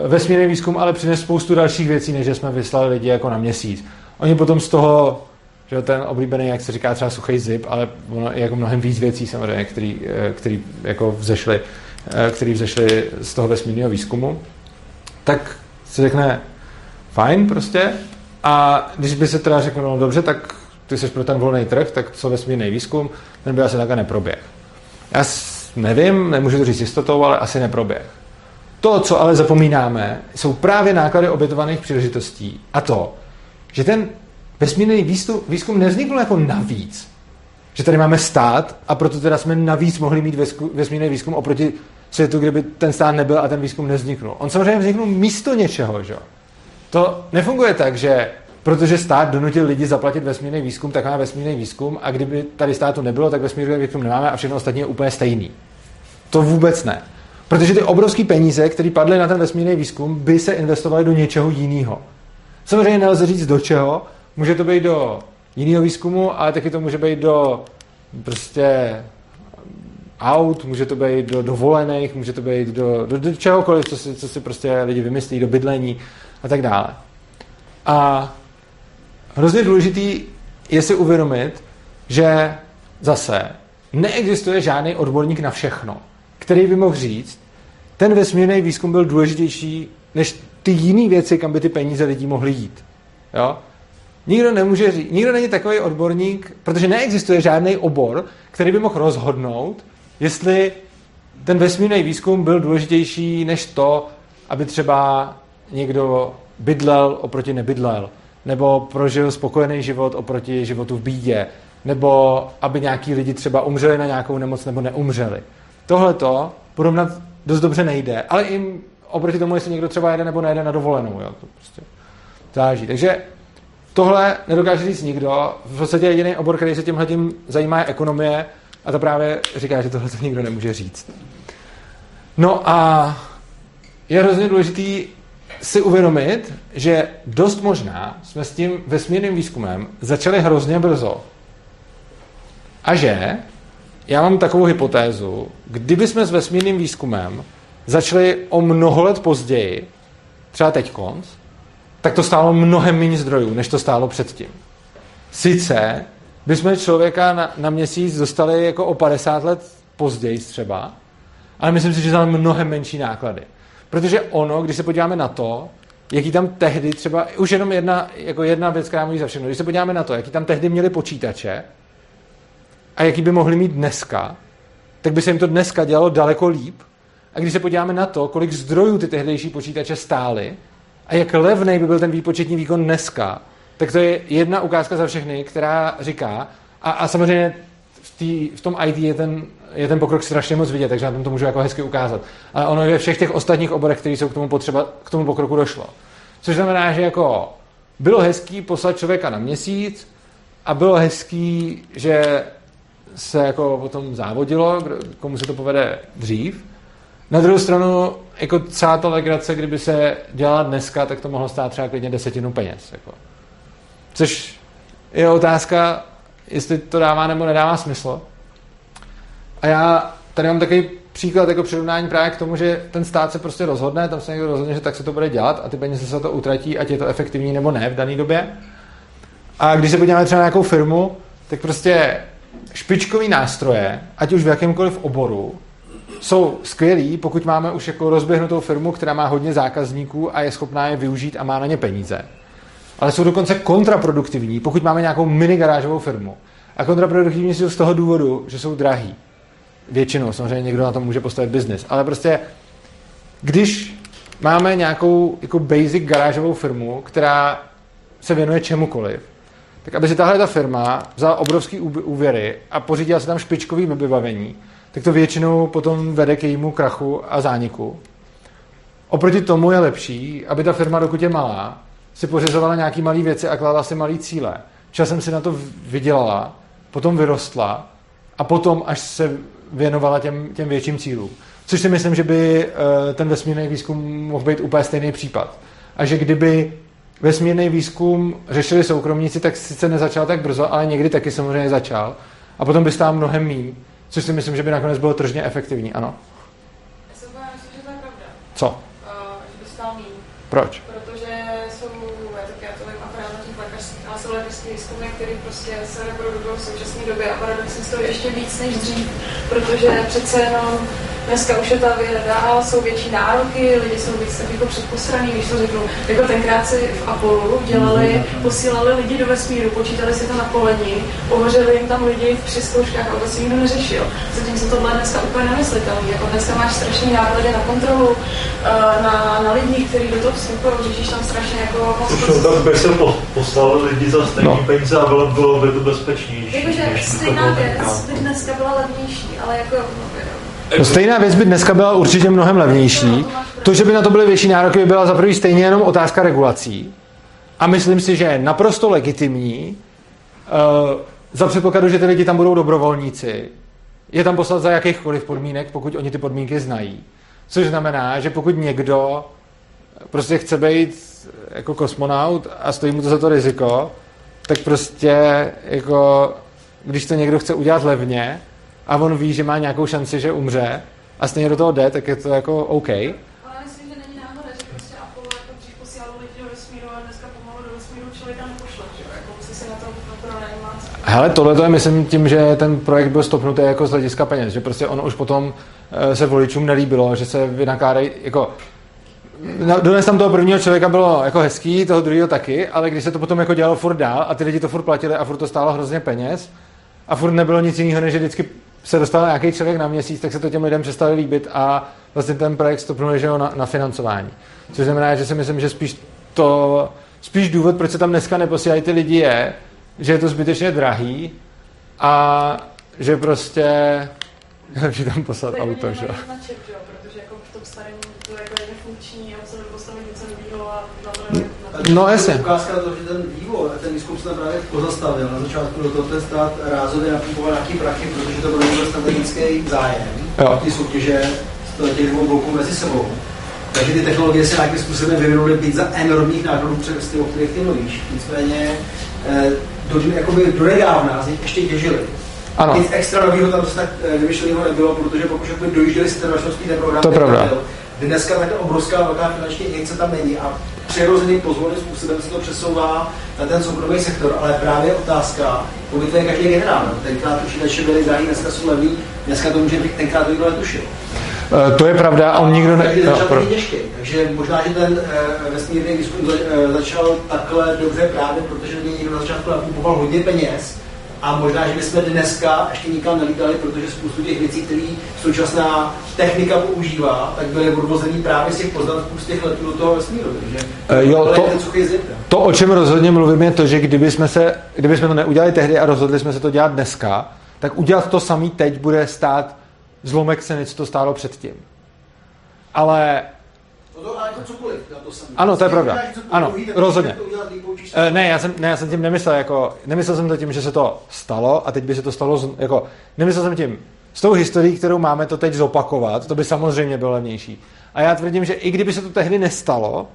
eh, vesmírný výzkum ale přines spoustu dalších věcí, než jsme vyslali lidi jako na měsíc. Oni potom z toho, že ten oblíbený, jak se říká třeba suchý zip, ale ono je jako mnohem víc věcí samozřejmě, který, eh, který jako vzešly, eh, který vzešly z toho vesmírného výzkumu, tak se řekne fajn prostě a když by se teda řekl, no dobře, tak ty jsi pro ten volný trh, tak co vesmírný výzkum, ten by asi takhle neproběh. Já nevím, nemůžu to říct jistotou, ale asi neproběh. To, co ale zapomínáme, jsou právě náklady obětovaných příležitostí a to, že ten vesmírný výzkum, výzkum nevznikl jako navíc. Že tady máme stát a proto teda jsme navíc mohli mít vesmírný výzkum oproti světu, kde by ten stát nebyl a ten výzkum nevzniknul. On samozřejmě vzniknul místo něčeho, že? To nefunguje tak, že protože stát donutil lidi zaplatit vesmírný výzkum, tak máme vesmírný výzkum a kdyby tady státu nebylo, tak vesmírný výzkum nemáme a všechno ostatní je úplně stejný. To vůbec ne. Protože ty obrovské peníze, které padly na ten vesmírný výzkum, by se investovaly do něčeho jiného. Samozřejmě nelze říct do čeho. Může to být do jiného výzkumu, ale taky to může být do prostě aut, může to být do dovolených, může to být do, do, do čehokoliv, co si, co si prostě lidi vymyslí, do bydlení a tak dále. A hrozně důležitý je si uvědomit, že zase neexistuje žádný odborník na všechno, který by mohl říct, ten vesmírný výzkum byl důležitější než ty jiné věci, kam by ty peníze lidí mohly jít. Jo? Nikdo nemůže říct, nikdo není takový odborník, protože neexistuje žádný obor, který by mohl rozhodnout, jestli ten vesmírný výzkum byl důležitější než to, aby třeba někdo bydlel oproti nebydlel, nebo prožil spokojený život oproti životu v bídě, nebo aby nějaký lidi třeba umřeli na nějakou nemoc nebo neumřeli. Tohle to porovnat dost dobře nejde, ale i oproti tomu, jestli někdo třeba jede nebo nejede na dovolenou. Jo, to prostě záleží. Takže tohle nedokáže říct nikdo. V podstatě jediný obor, který se tímhle tím zajímá, je ekonomie a to právě říká, že tohle to nikdo nemůže říct. No a je hrozně důležitý si uvědomit, že dost možná jsme s tím vesmírným výzkumem začali hrozně brzo. A že já mám takovou hypotézu, kdyby jsme s vesmírným výzkumem začali o mnoho let později, třeba teď konc, tak to stálo mnohem méně zdrojů, než to stálo předtím. Sice bychom člověka na, na měsíc dostali jako o 50 let později třeba, ale myslím si, že za mnohem menší náklady. Protože ono, když se podíváme na to, jaký tam tehdy třeba, už jenom jedna, jako jedna věc, která mluví za všechno, když se podíváme na to, jaký tam tehdy měli počítače a jaký by mohli mít dneska, tak by se jim to dneska dělalo daleko líp. A když se podíváme na to, kolik zdrojů ty tehdejší počítače stály a jak levný by byl ten výpočetní výkon dneska, tak to je jedna ukázka za všechny, která říká, A, a samozřejmě v, tý, v tom IT je ten, je ten pokrok strašně moc vidět, takže na tom to můžu jako hezky ukázat. Ale ono je ve všech těch ostatních oborech, které jsou k tomu potřeba, k tomu pokroku došlo. Což znamená, že jako bylo hezký poslat člověka na měsíc a bylo hezký, že se jako potom závodilo, komu se to povede dřív. Na druhou stranu, jako celá ta legrace, kdyby se dělala dneska, tak to mohlo stát třeba klidně desetinu peněz. Jako. Což je otázka, jestli to dává nebo nedává smysl. A já tady mám takový příklad jako přirovnání právě k tomu, že ten stát se prostě rozhodne, tam se někdo rozhodne, že tak se to bude dělat a ty peníze se to utratí, ať je to efektivní nebo ne v dané době. A když se podíváme třeba na nějakou firmu, tak prostě špičkový nástroje, ať už v jakémkoliv oboru, jsou skvělí, pokud máme už jako rozběhnutou firmu, která má hodně zákazníků a je schopná je využít a má na ně peníze. Ale jsou dokonce kontraproduktivní, pokud máme nějakou mini garážovou firmu. A kontraproduktivní jsou z toho důvodu, že jsou drahý. Většinou, samozřejmě někdo na tom může postavit biznis. Ale prostě, když máme nějakou jako basic garážovou firmu, která se věnuje čemukoliv, tak aby si tahle ta firma vzala obrovský úvěry a pořídila si tam špičkový vybavení, tak to většinou potom vede k jejímu krachu a zániku. Oproti tomu je lepší, aby ta firma, dokud je malá, si pořizovala nějaký malé věci a kládala si malé cíle. Časem si na to vydělala, potom vyrostla a potom až se věnovala těm, těm větším cílům. Což si myslím, že by eh, ten vesmírný výzkum mohl být úplně stejný případ. A že kdyby vesmírný výzkum řešili soukromníci, tak sice nezačal tak brzo, ale někdy taky samozřejmě začal. A potom by stál mnohem méně. Což si myslím, že by nakonec bylo tržně efektivní, ano. Já jsem myslím, že to je pravda. Co? Uh, že by stál méně. Proč? Protože jsou, já tak já to vím akorát na těch lékařských, ale jsou lékařské výzkumy, které prostě se reprodukují v současné době a paradoxně stojí ještě víc než dřív, protože přece jenom Dneska už je ta věda dál, jsou větší nároky, lidi jsou víc tak jako předposraný, když to řeknu. Jako tenkrát si v Apollo dělali, posílali lidi do vesmíru, počítali si to na polení, pohořeli jim tam lidi při zkouškách a to nikdo neřešil. Zatím se tohle dneska úplně nemyslitelný. Jako dneska máš strašný náklady na kontrolu, eh, na, na lidi, kteří do toho vstupují, řešíš tam strašně jako moc. tam by se postavili lidi za stejný no. peníze a bylo, bylo by to bezpečnější. Jakože stejná věc by dneska byla levnější, ale jako No stejná věc by dneska byla určitě mnohem levnější. To, že by na to byly větší nároky, by byla za prvý stejně jenom otázka regulací. A myslím si, že je naprosto legitimní, uh, za předpokladu, že ty lidi tam budou dobrovolníci, je tam poslat za jakýchkoliv podmínek, pokud oni ty podmínky znají. Což znamená, že pokud někdo prostě chce být jako kosmonaut a stojí mu to za to riziko, tak prostě jako, když to někdo chce udělat levně, a on ví, že má nějakou šanci, že umře a stejně do toho jde, tak je to jako OK. Ale myslím, že není náhoda, že prostě Apollo jako dřív posílalo lidi do vesmíru a dneska pomalu do vesmíru člověka nepošle, že jako musí se na to, na to najímat. Hele, tohle to je myslím tím, že ten projekt byl stopnutý jako z hlediska peněz, že prostě on už potom eh, se voličům nelíbilo, že se vynakládají, jako Dones tam toho prvního člověka bylo jako hezký, toho druhého taky, ale když se to potom jako dělalo furt dál a ty lidi to furt platili a furt to stálo hrozně peněz a furt nebylo nic jiného, než že vždycky se dostal nějaký člověk na měsíc, tak se to těm lidem přestalo líbit a vlastně ten projekt stopnul že na, na financování. Což znamená, že si myslím, že spíš to, spíš důvod, proč se tam dneska neposílají ty lidi je, že je to zbytečně drahý a že prostě [laughs] je lepší tam poslat auto, že? Protože jako v tom starém to jako je nefunkční a se postavit něco nového a No jasně. Ukázka to, že ten vývoj ten výzkum se právě pozastavil. Na začátku do toho ten stát rázově napumpoval nějaký prachy, protože to byl strategický zájem. Jo. Ty soutěže těch dvou bloků mezi sebou. Takže ty technologie se nějakým způsobem vyvinuly být za enormních nákladů přes ty, o kterých ty mluvíš. Nicméně eh, do, jakoby do nedávna z nich ještě těžili. Ano. Nic extra nového tam tak eh, vymyšleného nebylo, protože pokud by dojížděli si ten ten program, to pravda. Dneska tak obrovská velká finanční injekce tam není a přirozeným pozvolným způsobem se to přesouvá na ten soukromý sektor, ale právě otázka, kolik to je každý generál. Tenkrát počítače byly drahý, dneska jsou levný, dneska to může být, tenkrát nikdo netušil. Uh, to je pravda, on nikdo ne... No, pro... těžký, takže možná, že ten uh, vesmírný výzkum uh, začal takhle dobře právě, protože někdo na začátku nakupoval hodně peněz a možná, že bychom dneska ještě nikam nelítali, protože spoustu těch věcí, které současná technika používá, tak byly odvozený právě z těch poznatků z těch letů do toho vesmíru. Takže uh, jo, to, to, o čem rozhodně mluvím, je to, že kdyby jsme, se, kdyby jsme to neudělali tehdy a rozhodli jsme se to dělat dneska, tak udělat to samý teď bude stát zlomek ceny, co to stálo předtím. Ale to, ale to cokoliv, to samé. Ano, to je pravda. Ano, rozhodně. Eh, ne já, jsem, ne, já jsem tím nemyslel, jako, nemyslel jsem to tím, že se to stalo a teď by se to stalo, jako, nemyslel jsem tím, s tou historií, kterou máme to teď zopakovat, to by samozřejmě bylo levnější. A já tvrdím, že i kdyby se to tehdy nestalo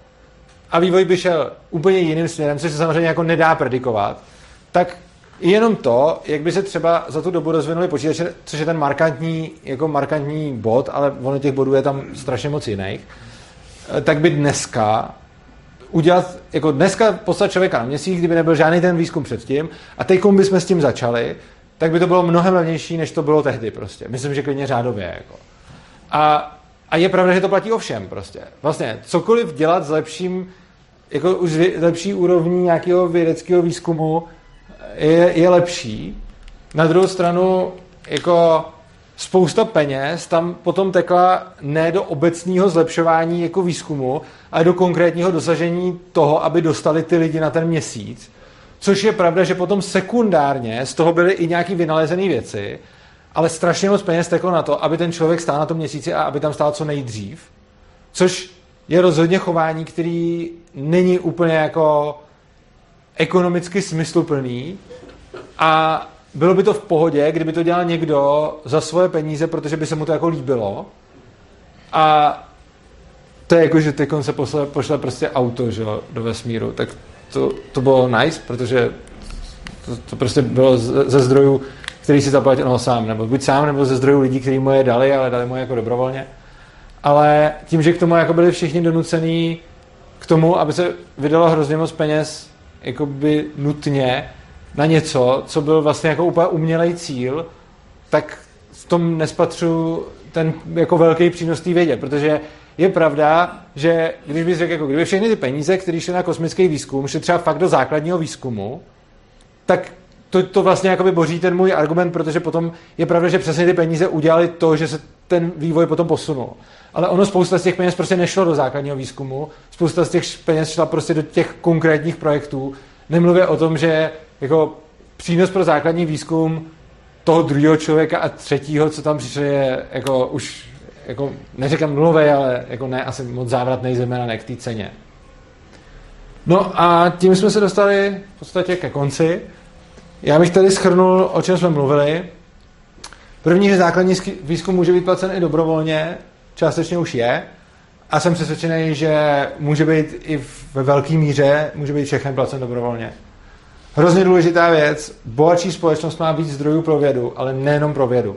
a vývoj by šel úplně jiným směrem, což se samozřejmě jako nedá predikovat, tak jenom to, jak by se třeba za tu dobu rozvinuly počítače, což je ten markantní, jako markantní bod, ale ono těch bodů je tam strašně moc jiných, tak by dneska udělat, jako dneska poslat člověka na měsíc, kdyby nebyl žádný ten výzkum předtím a teď bychom s tím začali, tak by to bylo mnohem levnější, než to bylo tehdy prostě. Myslím, že klidně řádově. Jako. A, a je pravda, že to platí o všem prostě. Vlastně cokoliv dělat s lepším, jako už lepší úrovní nějakého vědeckého výzkumu je, je lepší. Na druhou stranu, jako spousta peněz tam potom tekla ne do obecného zlepšování jako výzkumu, ale do konkrétního dosažení toho, aby dostali ty lidi na ten měsíc. Což je pravda, že potom sekundárně z toho byly i nějaký vynalezené věci, ale strašně moc peněz teklo na to, aby ten člověk stál na tom měsíci a aby tam stál co nejdřív. Což je rozhodně chování, který není úplně jako ekonomicky smysluplný a bylo by to v pohodě, kdyby to dělal někdo za svoje peníze, protože by se mu to jako líbilo. A to je jako, že teď se pošle, pošle prostě auto že, do vesmíru, tak to, to bylo nice, protože to, to prostě bylo ze zdrojů, který si zaplatil no, sám, nebo buď sám, nebo ze zdrojů lidí, kteří mu je dali, ale dali mu je jako dobrovolně. Ale tím, že k tomu jako byli všichni donucený k tomu, aby se vydalo hrozně moc peněz by nutně, na něco, co byl vlastně jako úplně umělej cíl, tak v tom nespatřu ten jako velký přínos té vědě, protože je pravda, že když bys řekl, jako kdyby všechny ty peníze, které šly na kosmický výzkum, šly třeba fakt do základního výzkumu, tak to, to vlastně jakoby boří ten můj argument, protože potom je pravda, že přesně ty peníze udělali to, že se ten vývoj potom posunul. Ale ono spousta z těch peněz prostě nešlo do základního výzkumu, spousta z těch peněz šla prostě do těch konkrétních projektů. Nemluvě o tom, že jako přínos pro základní výzkum toho druhého člověka a třetího, co tam přišel, je jako už, jako neříkám nulový, ale jako ne asi moc závratný zejména ne k té ceně. No a tím jsme se dostali v podstatě ke konci. Já bych tady schrnul, o čem jsme mluvili. První, že základní výzkum může být placen i dobrovolně, částečně už je. A jsem přesvědčený, že může být i ve velké míře, může být všechny placen dobrovolně. Hrozně důležitá věc, bohatší společnost má víc zdrojů pro vědu, ale nejenom pro vědu.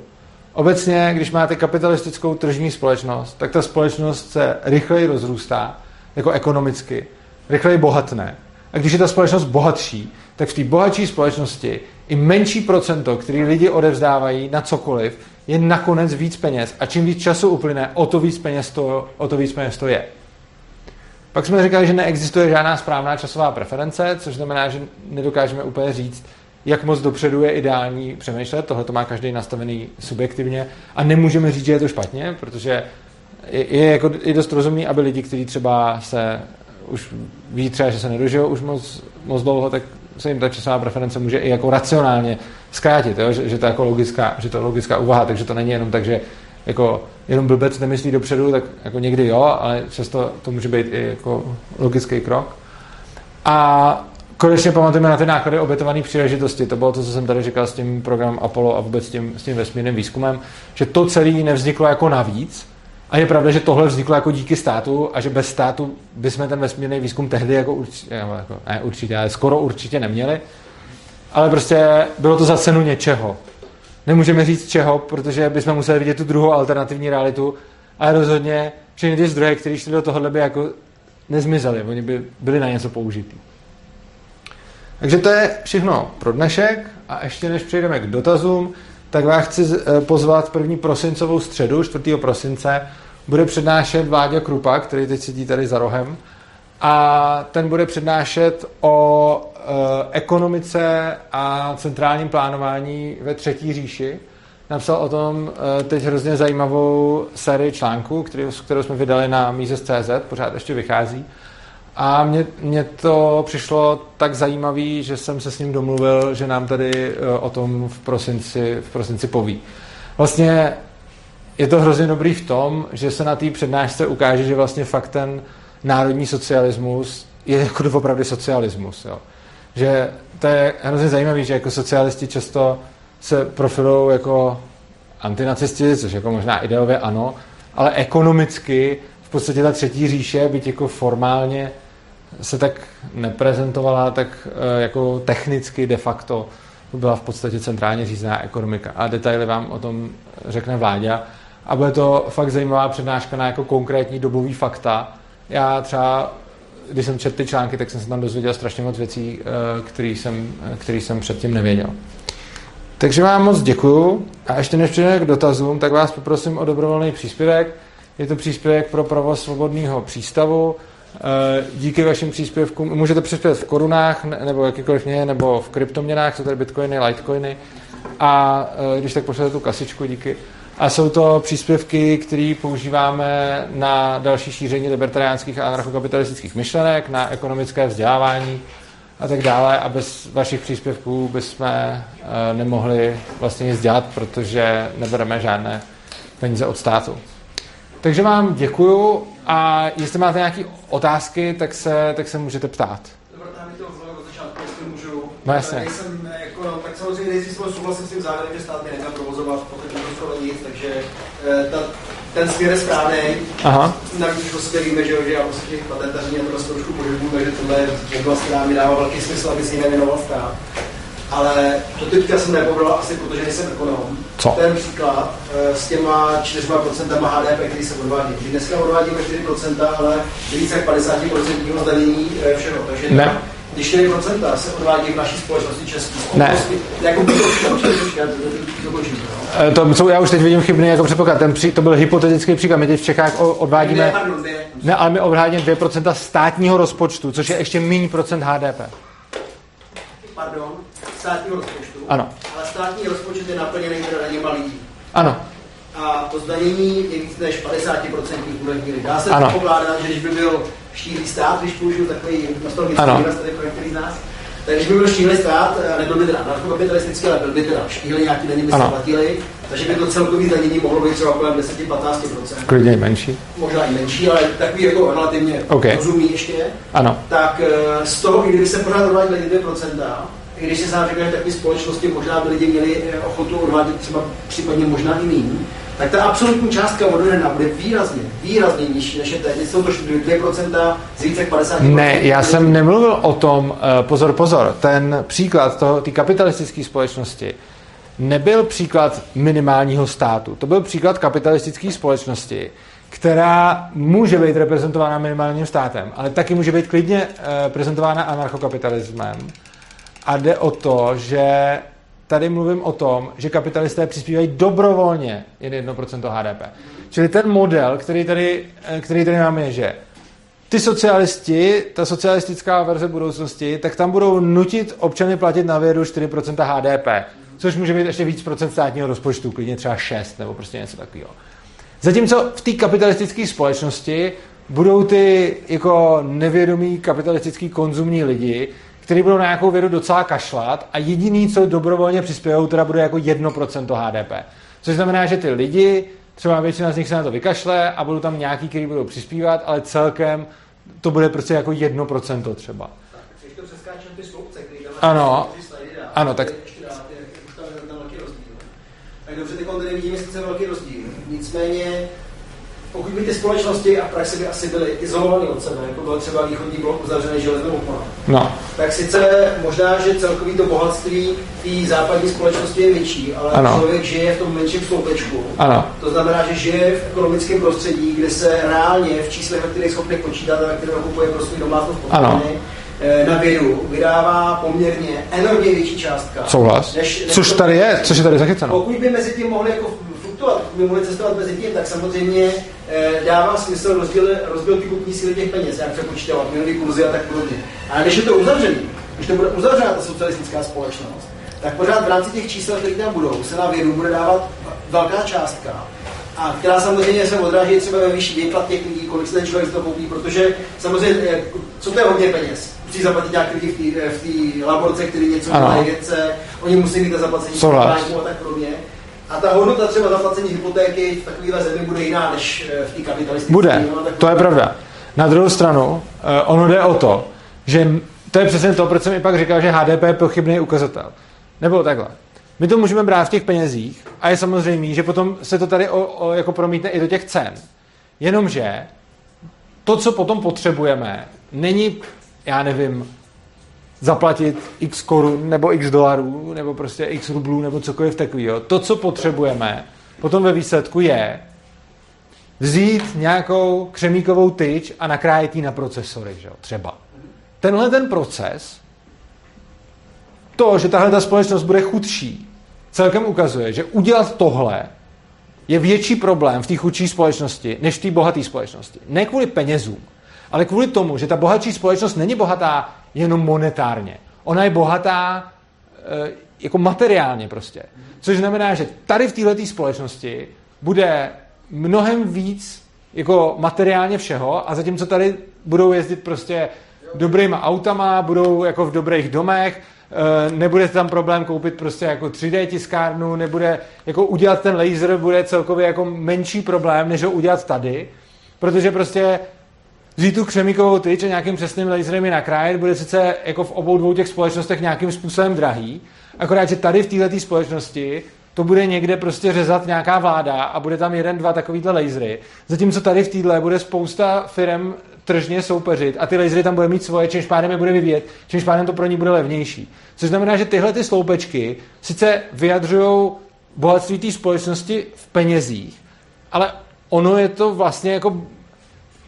Obecně, když máte kapitalistickou tržní společnost, tak ta společnost se rychleji rozrůstá, jako ekonomicky, rychleji bohatné. A když je ta společnost bohatší, tak v té bohatší společnosti i menší procento, který lidi odevzdávají na cokoliv, je nakonec víc peněz. A čím víc času uplyne, o to víc peněz to, o to, víc peněz to je. Pak jsme říkali, že neexistuje žádná správná časová preference, což znamená, že nedokážeme úplně říct, jak moc dopředu je ideální přemýšlet. Tohle to má každý nastavený subjektivně a nemůžeme říct, že je to špatně, protože je, je jako je dost rozumný, aby lidi, kteří třeba se už ví třeba, že se nedožijou už moc, moc dlouho, tak se jim ta časová preference může i jako racionálně zkrátit, jo? Že, že, to je jako logická, že to je logická úvaha, takže to není jenom tak, že jako jenom blbec nemyslí dopředu, tak jako někdy jo, ale často to může být i jako logický krok. A konečně pamatujeme na ty náklady obětované příležitosti. To bylo to, co jsem tady říkal s tím programem Apollo a vůbec s tím, s tím vesmírným výzkumem, že to celé nevzniklo jako navíc, a je pravda, že tohle vzniklo jako díky státu a že bez státu bychom ten vesmírný výzkum tehdy jako určitě, jako, ne určitě, ale skoro určitě neměli. Ale prostě bylo to za cenu něčeho. Nemůžeme říct čeho, protože bychom museli vidět tu druhou alternativní realitu, ale rozhodně všechny ty zdroje, které šly do tohohle, by jako nezmizely, oni by byli na něco použitý. Takže to je všechno pro dnešek a ještě než přejdeme k dotazům, tak vás chci eh, pozvat první prosincovou středu, 4. prosince, bude přednášet Vláďa Krupa, který teď sedí tady za rohem a ten bude přednášet o e, ekonomice a centrálním plánování ve třetí říši. Napsal o tom e, teď hrozně zajímavou sérii článků, kterou, kterou jsme vydali na Mises.cz, pořád ještě vychází. A mně, mně to přišlo tak zajímavý, že jsem se s ním domluvil, že nám tady e, o tom v prosinci, v prosinci poví. Vlastně je to hrozně dobrý v tom, že se na té přednášce ukáže, že vlastně fakt ten národní socialismus je jako opravdu socialismus. Jo. Že to je hrozně zajímavé, že jako socialisti často se profilují jako antinacisti, což jako možná ideově ano, ale ekonomicky v podstatě ta třetí říše, byť jako formálně se tak neprezentovala, tak eh, jako technicky de facto byla v podstatě centrálně řízená ekonomika. A detaily vám o tom řekne vláda. A bude to fakt zajímavá přednáška na jako konkrétní dobový fakta. Já třeba, když jsem četl ty články, tak jsem se tam dozvěděl strašně moc věcí, eh, které jsem, který jsem předtím nevěděl. Takže vám moc děkuju a ještě než přejdeme k dotazům, tak vás poprosím o dobrovolný příspěvek. Je to příspěvek pro provoz svobodného přístavu. Eh, díky vašim příspěvkům můžete přispět v korunách nebo jakýkoliv měně, nebo v kryptoměnách, jsou tady bitcoiny, litecoiny. A eh, když tak pošlete tu kasičku, díky. A jsou to příspěvky, které používáme na další šíření libertariánských a anarchokapitalistických myšlenek, na ekonomické vzdělávání a tak dále. A bez vašich příspěvků bychom eh, nemohli vlastně nic dělat, protože nebereme žádné peníze od státu. Takže vám děkuju a jestli máte nějaké otázky, tak se, tak se můžete ptát. No jasně. Nejsem, jako, tak samozřejmě nejdřív souhlasím s tím závěrem, že stát by neměl provozovat, to nic, takže eh, ta, ten směr je správný. Aha. Navíc už o sobě víme, že, že já prostě těch patentaří a to trošku pohybuju, takže tohle je oblast, která mi dává velký smysl, aby si ji nevěnoval stát ale to teďka jsem nepobral asi, protože nejsem ekonom. Co? Ten příklad uh, s těma 4% HDP, který se odvádí. My dneska odvádíme 4%, ale více jak 50% zdanění uh, všeho. Takže ne. Když 4% se odvádí v naší společnosti české, ne. jako by to to, co já už teď vidím chybný jako předpoklad. Ten při, to byl hypotetický příklad. My teď v Čechách odvádíme... Ne, pardon, ne. ne ale my odvádíme 2% státního rozpočtu, což je ještě méně procent HDP. Pardon, státního rozpočtu. Ano. Ale státní rozpočet je naplněný daněma lidí. Ano. To zdanění je víc než 50% úrovní. Dá se předpokládat, že když by byl štíhlý stát, když použiju takový nostalgický výraz tady pro některý z nás, tak když by byl štíhlý stát, nebyl by teda narkokapitalistický, ale byl by teda štíhlý, nějaký daně by se platili, takže by to celkový zdanění mohlo být třeba kolem 10-15%. Klidně menší. Možná i menší, ale takový jako relativně okay. rozumný ještě. Ano. Tak eh, z toho, i kdyby se pořád odvádili 2%, i když se sám říká, že takové společnosti možná by lidi měli eh, ochotu odvádět třeba případně možná i méně, tak ta absolutní částka odvedena bude výrazně, výrazně nižší než je teď. Jsou to 2% z více jak 50 Ne, já jsem nemluvil o tom, eh, pozor, pozor, ten příklad té kapitalistické společnosti nebyl příklad minimálního státu. To byl příklad kapitalistické společnosti, která může být reprezentována minimálním státem, ale taky může být klidně eh, prezentována anarchokapitalismem a jde o to, že tady mluvím o tom, že kapitalisté přispívají dobrovolně jen 1% HDP. Čili ten model, který tady, který tady máme, je, že ty socialisti, ta socialistická verze budoucnosti, tak tam budou nutit občany platit na vědu 4% HDP, což může být ještě víc procent státního rozpočtu, klidně třeba 6 nebo prostě něco takového. Zatímco v té kapitalistické společnosti budou ty jako nevědomí kapitalistický konzumní lidi, který budou na nějakou vědu docela kašlat a jediný, co dobrovolně přispějou, teda bude jako 1% HDP. Což znamená, že ty lidi, třeba většina z nich se na to vykašle a budou tam nějaký, který budou přispívat, ale celkem to bude prostě jako 1% třeba. Ano, ano, tak... Tak dobře, teď tady vidíme sice velký rozdíl. Nicméně pokud by ty společnosti a praxe by asi byly izolované od sebe, jako byl třeba východní blok uzavřený železnou oponou, no. tak sice možná, že celkový to bohatství té západní společnosti je větší, ale ano. člověk žije v tom menším sloupečku. Ano. To znamená, že žije v ekonomickém prostředí, kde se reálně v číslech, ve kterých schopný počítat a ve kterém kupuje pro svůj domácnost potraviny, eh, na vědu vydává poměrně enormně větší částka. Souhlas. Než, než což tady je, což je tady zachyceno. Pokud by mezi tím mohli jako putovat, by mohli cestovat mezi tím, tak samozřejmě eh, dává smysl rozděl, rozděl ty kupní síly těch peněz, jak přepočítávat, měnový kurzy a tak podobně. Ale když je to uzavřený, když to bude uzavřená ta socialistická společnost, tak pořád v rámci těch čísel, které tam budou, se na vědu bude dávat velká částka, a která samozřejmě se odráží třeba ve vyšší výplat těch lidí, kolik se ten člověk z toho koupí, protože samozřejmě, eh, co to je hodně peněz? Musí zaplatit nějaký lidi v té laborce, který něco dělají vědce, oni musí mít na zaplacení a tak podobně. A ta hodnota třeba zaplacení hypotéky v takovéhle zemi bude jiná než eh, v té kapitalistické. Bude, to je pravda. Na druhou stranu, eh, ono jde o to, že to je přesně to, proč jsem i pak říkal, že HDP je pochybný ukazatel. Nebo takhle. My to můžeme brát v těch penězích a je samozřejmé, že potom se to tady o, o, jako promítne i do těch cen. Jenomže to, co potom potřebujeme, není, já nevím, zaplatit x korun nebo x dolarů nebo prostě x rublů nebo cokoliv takového. To, co potřebujeme potom ve výsledku je vzít nějakou křemíkovou tyč a nakrájet ji na procesory, že jo, třeba. Tenhle ten proces, to, že tahle ta společnost bude chudší, celkem ukazuje, že udělat tohle je větší problém v té chudší společnosti, než v té bohaté společnosti. Ne kvůli penězům, ale kvůli tomu, že ta bohatší společnost není bohatá jenom monetárně. Ona je bohatá e, jako materiálně prostě. Což znamená, že tady v této společnosti bude mnohem víc jako materiálně všeho a zatímco tady budou jezdit prostě dobrýma autama, budou jako v dobrých domech, Eh, nebude tam problém koupit prostě jako 3D tiskárnu, nebude jako udělat ten laser, bude celkově jako menší problém, než ho udělat tady, protože prostě vzít tu křemíkovou tyč a nějakým přesným laserem je nakrájet, bude sice jako v obou dvou těch společnostech nějakým způsobem drahý, akorát, že tady v této společnosti to bude někde prostě řezat nějaká vláda a bude tam jeden, dva takovýhle lasery. Zatímco tady v téhle bude spousta firm tržně soupeřit a ty lasery tam bude mít svoje, čímž pádem je bude vyvíjet, čímž pádem to pro ní bude levnější. Což znamená, že tyhle ty sloupečky sice vyjadřují bohatství té společnosti v penězích, ale ono je to vlastně jako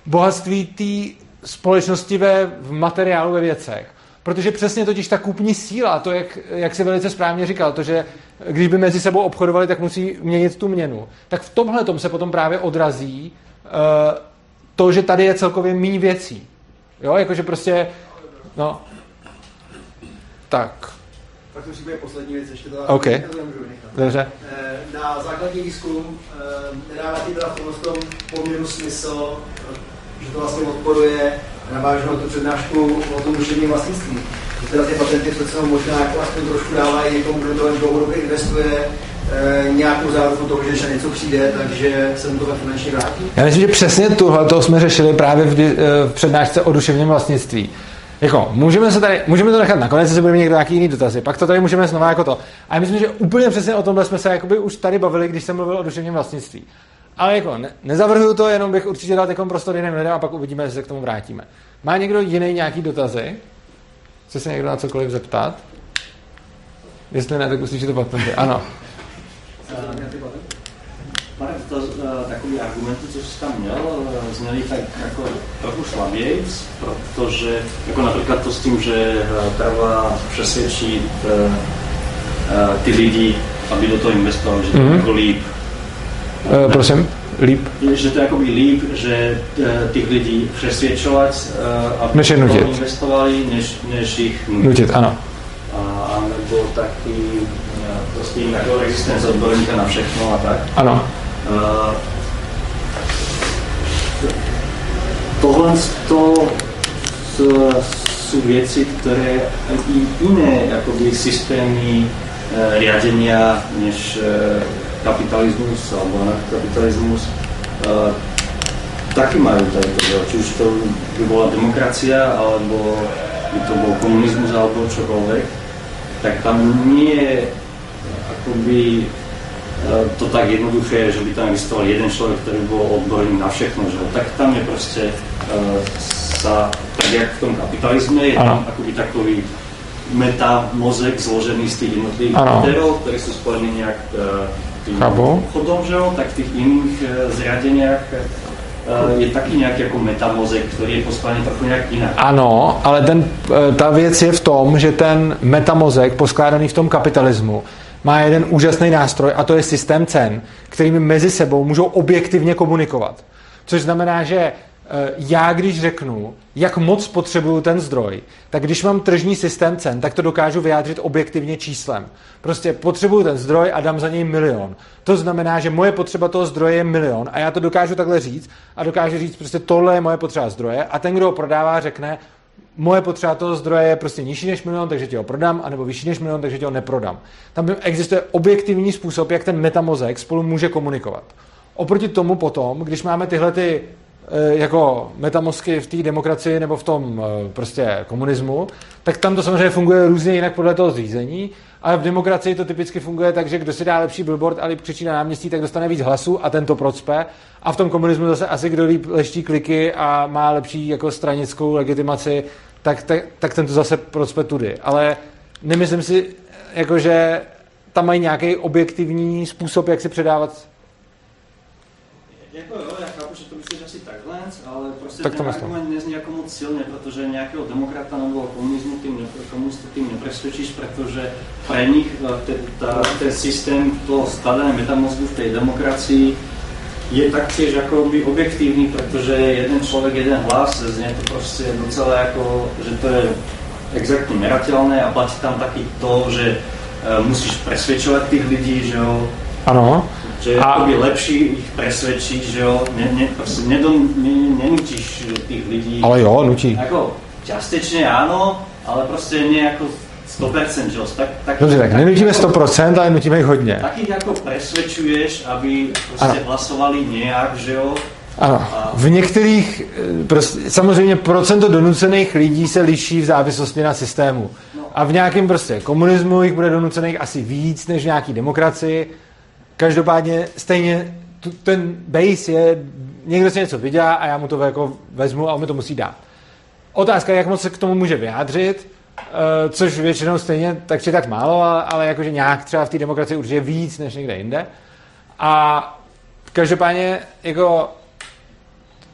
bohatství té společnosti ve, v materiálu, ve věcech. Protože přesně totiž ta kupní síla, to, jak, jak se velice správně říkal, to, že když by mezi sebou obchodovali, tak musí měnit tu měnu, tak v tomhle tom se potom právě odrazí uh, to, že tady je celkově méně věcí. Jo, jakože prostě, no, tak. Tak to bude poslední věc, ještě to OK. Dobře. Eh, na základní výzkum eh, nedává ti teda v tom poměru smysl, že to vlastně odporuje, navážu na tu přednášku o tom duševním vlastnictví. Že teda ty patenty přece možná jako aspoň trošku dávají někomu, kdo to dlouhodobě investuje, e, nějakou záruku toho, že když něco přijde, takže se mu to finančně vrátí? Já myslím, že přesně tohle to jsme řešili právě v, v přednášce o duševním vlastnictví. Jako, můžeme, se tady, můžeme to nechat nakonec, jestli budeme někdo nějaký jiný dotazy, pak to tady můžeme znova jako to. A myslím, že úplně přesně o tomhle jsme se jakoby už tady bavili, když jsem mluvil o duševním vlastnictví. Ale jako ne, nezavrhuju to, jenom bych určitě dal takový prostor jiným lidem a pak uvidíme, jestli se k tomu vrátíme. Má někdo jiný nějaký dotazy? Chce se někdo na cokoliv zeptat? Jestli ne, tak uslyšíte pak. Ano. Pane, to, uh, takový argumenty, co jsi tam měl, uh, zněli tak jako trochu slabějc, protože jako například to s tím, že uh, treba přesvědčit uh, uh, ty lidi, aby do toho investovali, že to mm-hmm. jako líp. Uh, prosím? Líp? Že to je jako líp, že uh, těch lidí přesvědčovat, uh, aby než je nutit. investovali, než, než jich nutit. nutit ano. A, a nebo taky prostě jako existence odborníka na všechno a tak. Ano. Uh, tohle to jsou věci, které i jiné jakoby, systémy uh, riadenia než uh, kapitalismus alebo anarchokapitalismus uh, taky mají tady to, či už to by byla demokracia, alebo by to byl komunismus, alebo čokoliv, tak tam nie je akoby Eh, to tak jednoduché, že by tam existoval jeden člověk, který byl odborný na všechno, že? tak tam je prostě uh, sa, tak jak v tom kapitalismu je ano. tam akoby takový meta mozek zložený z těch jednotlivých modelů, které jsou spojeny nějak uh, tím chodom, že jo? tak v těch jiných uh, zriadeniach uh, je taky nějaký jako metamozek, který je poskládaný trochu nějak jinak. Ano, ale ten, ta věc je v tom, že ten metamozek poskládaný v tom kapitalismu má jeden úžasný nástroj a to je systém cen, kterými mezi sebou můžou objektivně komunikovat. Což znamená, že Eh, já když řeknu, jak moc potřebuju ten zdroj, tak když mám tržní systém cen, tak to dokážu vyjádřit objektivně číslem. Prostě potřebuju ten zdroj a dám za něj milion. To znamená, že moje potřeba toho zdroje je milion a já to dokážu takhle říct a dokážu říct prostě tohle je moje potřeba zdroje a ten, kdo ho prodává, řekne, moje potřeba toho zdroje je prostě nižší než milion, takže ti ho prodám, anebo vyšší než milion, takže ti ho neprodám. Tam existuje objektivní způsob, jak ten metamozek spolu může komunikovat. Oproti tomu potom, když máme tyhle ty Eh, jako metamosky v té demokracii nebo v tom eh, prostě komunismu, tak tam to samozřejmě funguje různě jinak podle toho zřízení, ale v demokracii to typicky funguje tak, že kdo si dá lepší billboard a líp křičí na náměstí, tak dostane víc hlasů a ten to procpe. A v tom komunismu zase asi kdo líp leští kliky a má lepší jako stranickou legitimaci, tak, tak, tak ten to zase procpe tudy. Ale nemyslím si, jako že tam mají nějaký objektivní způsob, jak si předávat jako jo, já chápu, že to myslíš asi takhle, ale prostě tak ten argument nezní jako moc silně, protože nějakého demokrata nebo komunismu tým, komunistu tým nepresvědčíš, protože pre nich eh, ten systém toho skladané metamozgu v té demokracii je taktiež by objektivní, protože jeden člověk, jeden hlas, znie to prostě docela jako, že to je exaktně meratelné a platí tam taky to, že uh, musíš presvědčovat těch lidí, že jo. Ano. Že je a... lepší ich presvedčiť, že jo, ne, ne, prostě nedon, ne, nenutíš tých lidí. Ale jo, nutí. Jako částečně ano, ale prostě ne jako 100%, že jo. Tak, tak, Dobře, tak, tak nenutíme 100%, ale nutíme jich hodně. Taky jako presvedčuješ, aby prostě ano. hlasovali nějak, že jo. Ano, v některých, eh, prostě, samozřejmě procento donucených lidí se liší v závislosti na systému. No. A v nějakém prostě komunismu jich bude donucených asi víc než v nějaký demokracii Každopádně stejně ten base je, někdo si něco vydělá a já mu to jako vezmu a on mi to musí dát. Otázka je, jak moc se k tomu může vyjádřit, uh, což většinou stejně tak či tak málo, ale, ale jakože nějak třeba v té demokracii určitě víc než někde jinde. A každopádně jako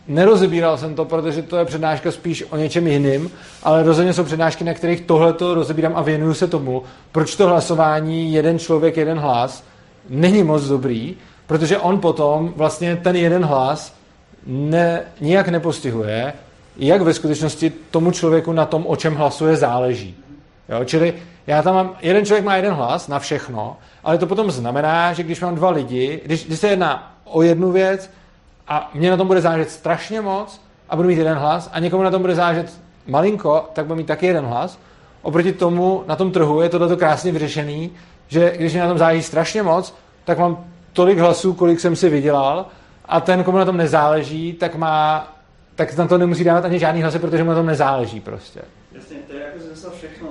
nerozebíral jsem to, protože to je přednáška spíš o něčem jiným, ale rozhodně jsou přednášky, na kterých tohle to rozebírám a věnuju se tomu, proč to hlasování jeden člověk, jeden hlas není moc dobrý, protože on potom vlastně ten jeden hlas ne, nijak nepostihuje, jak ve skutečnosti tomu člověku na tom, o čem hlasuje, záleží. Jo? Čili já tam mám, jeden člověk má jeden hlas na všechno, ale to potom znamená, že když mám dva lidi, když, když se jedná o jednu věc a mě na tom bude záležet strašně moc a budu mít jeden hlas a někomu na tom bude záležet malinko, tak budu mít taky jeden hlas. Oproti tomu na tom trhu je tohle krásně vyřešený, že když mi na tom záleží strašně moc, tak mám tolik hlasů, kolik jsem si vydělal a ten, komu na tom nezáleží, tak má tak na to nemusí dávat ani žádný hlasy, protože mu na tom nezáleží prostě. Jasně, to je jako zase všechno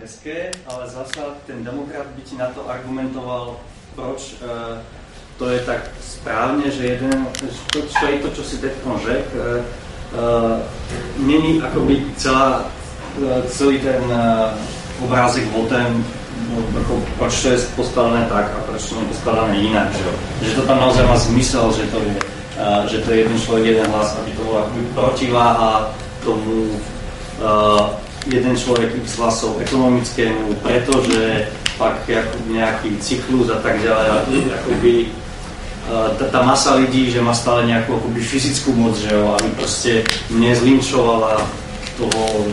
hezké, ale zase ten demokrat by ti na to argumentoval, proč uh, to je tak správně, že jeden, to, čo je to, čo si teď řekl, uh, uh, není akoby celá, uh, celý ten uh, obrázek o tom, no, jako, proč to je postavené tak a proč to je postavené jinak, že, že to tam naozaj má zmysel, že to je, že to je jeden člověk, jeden hlas, aby to bola protiváha tomu uh, jeden člověk x hlasov ekonomickému, pretože pak jako nějaký cyklus a tak dále, jakoby ta, ta masa lidí, že má stále nějakou akoby fyzickou moc, že jo, aby prostě mě zlinčovala toho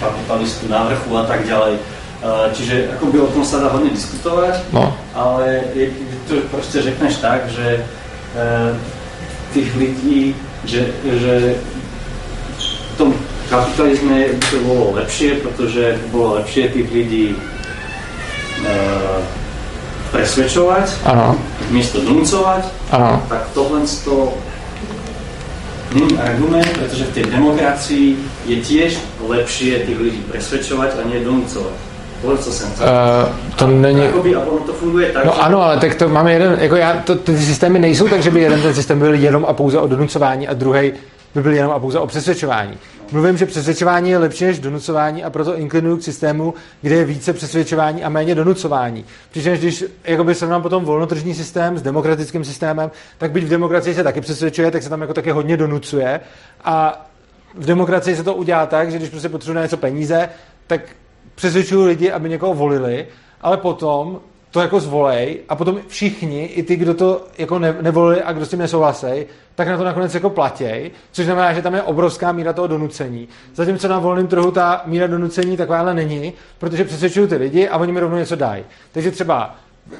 kapitalistu na vrchu a tak ďalej. Eh, čiže ako by o tom sa dá hodne diskutovať, no. ale je, to proste řekneš tak, že uh, tých lidí, že, že v tom kapitalizme by to bolo lepšie, protože bolo lepšie tých lidí uh, presvedčovať, ano. miesto donúcovať, ano. tak tohle to není argument, pretože v tej demokracii je tiež lepšie tých lidí presvedčovať a nie Uh, to není... Jakoby, a ono to funguje tak, No ano, ale tak to máme jeden, jako já, to, ty systémy nejsou tak, že by jeden ten systém byl jenom a pouze o donucování a druhý by byl jenom a pouze o přesvědčování. Mluvím, že přesvědčování je lepší než donucování a proto inklinuju k systému, kde je více přesvědčování a méně donucování. Přičemž když jakoby srovnám potom volnotržní systém s demokratickým systémem, tak byť v demokracii se taky přesvědčuje, tak se tam jako taky hodně donucuje a v demokracii se to udělá tak, že když prostě potřebuje něco peníze, tak přesvědčuju lidi, aby někoho volili, ale potom to jako zvolej a potom všichni, i ty, kdo to jako ne, nevolili a kdo s tím nesouhlasí, tak na to nakonec jako platěj, což znamená, že tam je obrovská míra toho donucení. Zatímco na volném trhu ta míra donucení takováhle není, protože přesvědčují ty lidi a oni mi rovnou něco dají. Takže třeba,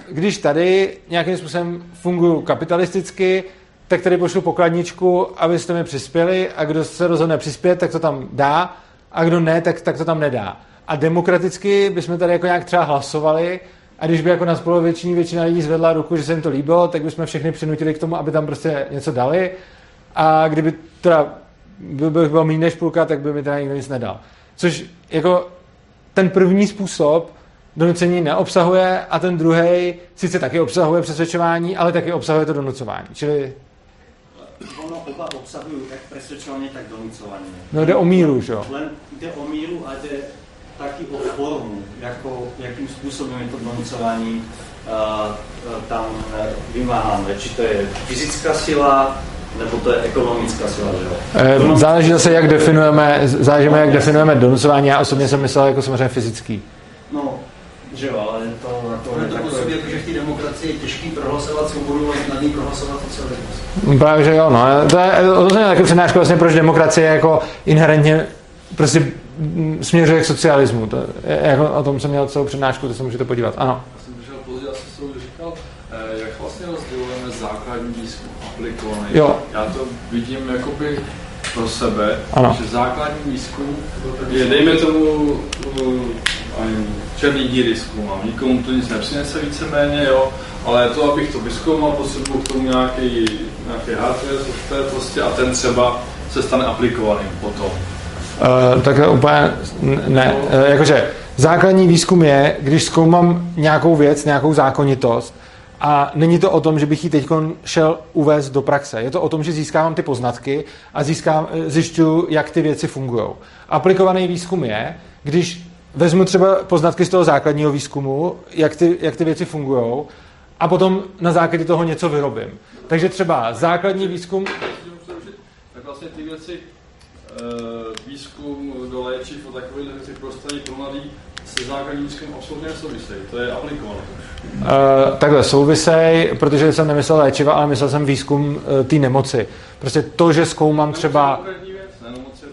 když tady nějakým způsobem fungují kapitalisticky, tak tady pošlu pokladničku, abyste mi přispěli a kdo se rozhodne přispět, tak to tam dá a kdo ne, tak, tak to tam nedá. A demokraticky bychom tady jako nějak třeba hlasovali a když by jako na spoluvětšiní většina lidí zvedla ruku, že se jim to líbilo, tak bychom všechny přinutili k tomu, aby tam prostě něco dali. A kdyby teda byl, byl, byl méně než půlka, tak by mi teda nikdo nic nedal. Což jako ten první způsob donucení neobsahuje a ten druhý sice taky obsahuje přesvědčování, ale taky obsahuje to donucování. Čili ono oba obsahují jak přesvědčování, tak donucování. No jde o míru, že jo? Len jde o míru a jde taky o formu, jako, jakým způsobem je to donucování uh, tam vymáháno. Či to je fyzická sila, nebo to je ekonomická sila, že jo? Záleží zase, jak definujeme, záleží, jak definujeme donucování. Já osobně jsem myslel jako samozřejmě fyzický. No, že jo, ale to, to, je to působí, jako, že v té demokracii je těžký prohlasovat svobodu a nad ní prohlasovat socialismus. Právě, že jo, no. To je, to je taky přednáška vlastně, proč demokracie je jako inherentně prostě směřuje k socialismu. To, jako o tom jsem měl celou přednášku, to se můžete podívat. Ano. Já jsem přišel později, asi jsem říkal, eh, jak vlastně rozdělujeme základní výzkum aplikovaný. Jo. Já to vidím jakoby pro sebe, ano. že základní výzkum je, dejme tomu, ani černý díry zkoumám. Nikomu to nic nepřinese víceméně, jo, ale to, abych to vyzkoumal, potřebuji k tomu nějaký, nějaký hardware, software prostě a ten třeba se stane aplikovaným potom. Uh, tak úplně ne. Uh, jakože základní výzkum je, když zkoumám nějakou věc, nějakou zákonitost a není to o tom, že bych ji teď šel uvést do praxe. Je to o tom, že získávám ty poznatky a získám, eh, zjišťuju, jak ty věci fungují. Aplikovaný výzkum je, když vezmu třeba poznatky z toho základního výzkumu, jak ty, jak ty věci fungují, a potom na základě toho něco vyrobím. Takže třeba základní výzkum... Tak vlastně ty věci Eh, výzkum do léčiv a takových věcí prostředí pro mladý se základním výzkumem absolutně nesouvisejí. To je aplikované. Uh, takhle souvisej, protože jsem nemyslel léčiva, ale myslel jsem výzkum uh, té nemoci. Prostě to, že zkoumám třeba...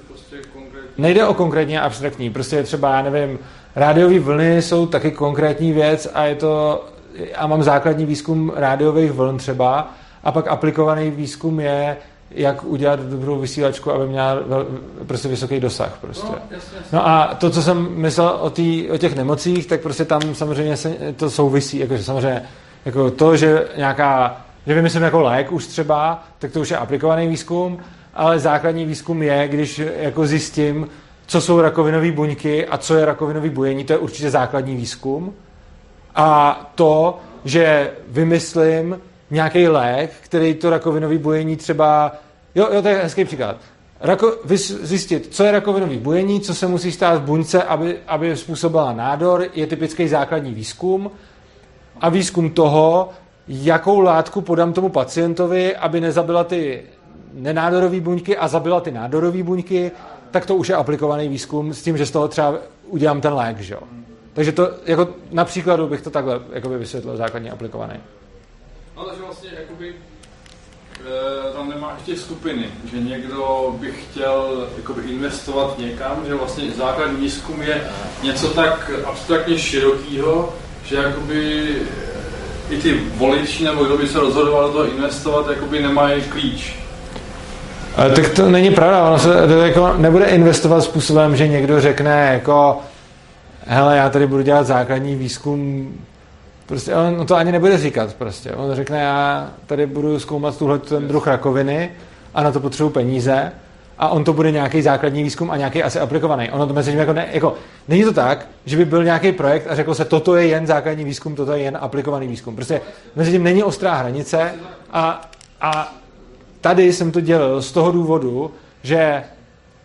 Prostě Nejde o konkrétně abstraktní, prostě třeba, já nevím, rádiové vlny jsou taky konkrétní věc a je to, a mám základní výzkum rádiových vln třeba, a pak aplikovaný výzkum je, jak udělat dobrou vysílačku, aby měla vel, prostě vysoký dosah. Prostě. No, jasně, jasně. no a to, co jsem myslel o, tý, o těch nemocích, tak prostě tam samozřejmě se, to souvisí. Jakože samozřejmě jako to, že nějaká, že vymyslím jako lék už třeba, tak to už je aplikovaný výzkum, ale základní výzkum je, když jako zjistím, co jsou rakovinové buňky a co je rakovinový bujení, to je určitě základní výzkum. A to, že vymyslím nějaký lék, který to rakovinový bujení třeba Jo, jo, to je hezký příklad. Rako, zjistit, co je rakovinový bujení, co se musí stát v buňce, aby, aby způsobila nádor, je typický základní výzkum. A výzkum toho, jakou látku podám tomu pacientovi, aby nezabila ty nenádorové buňky a zabila ty nádorové buňky, tak to už je aplikovaný výzkum s tím, že z toho třeba udělám ten lék. Že? Takže to, jako na příkladu bych to takhle jakoby vysvětlil, základně aplikovaný. No, takže vlastně jakoby tam nemá ještě skupiny, že někdo by chtěl jakoby, investovat někam, že vlastně základní výzkum je něco tak abstraktně širokého, že jakoby eh, i ty voliči nebo kdo by se rozhodoval do toho investovat, jakoby nemají klíč. Ale tak to není pravda, ono se to jako nebude investovat způsobem, že někdo řekne jako hele, já tady budu dělat základní výzkum Prostě on to ani nebude říkat prostě. On řekne, já tady budu zkoumat tuhle ten druh rakoviny a na to potřebuji peníze a on to bude nějaký základní výzkum a nějaký asi aplikovaný. Ono to mezi nimi jako, ne, jako není to tak, že by byl nějaký projekt a řekl se, toto je jen základní výzkum, toto je jen aplikovaný výzkum. Prostě mezi tím není ostrá hranice a, a tady jsem to dělal z toho důvodu, že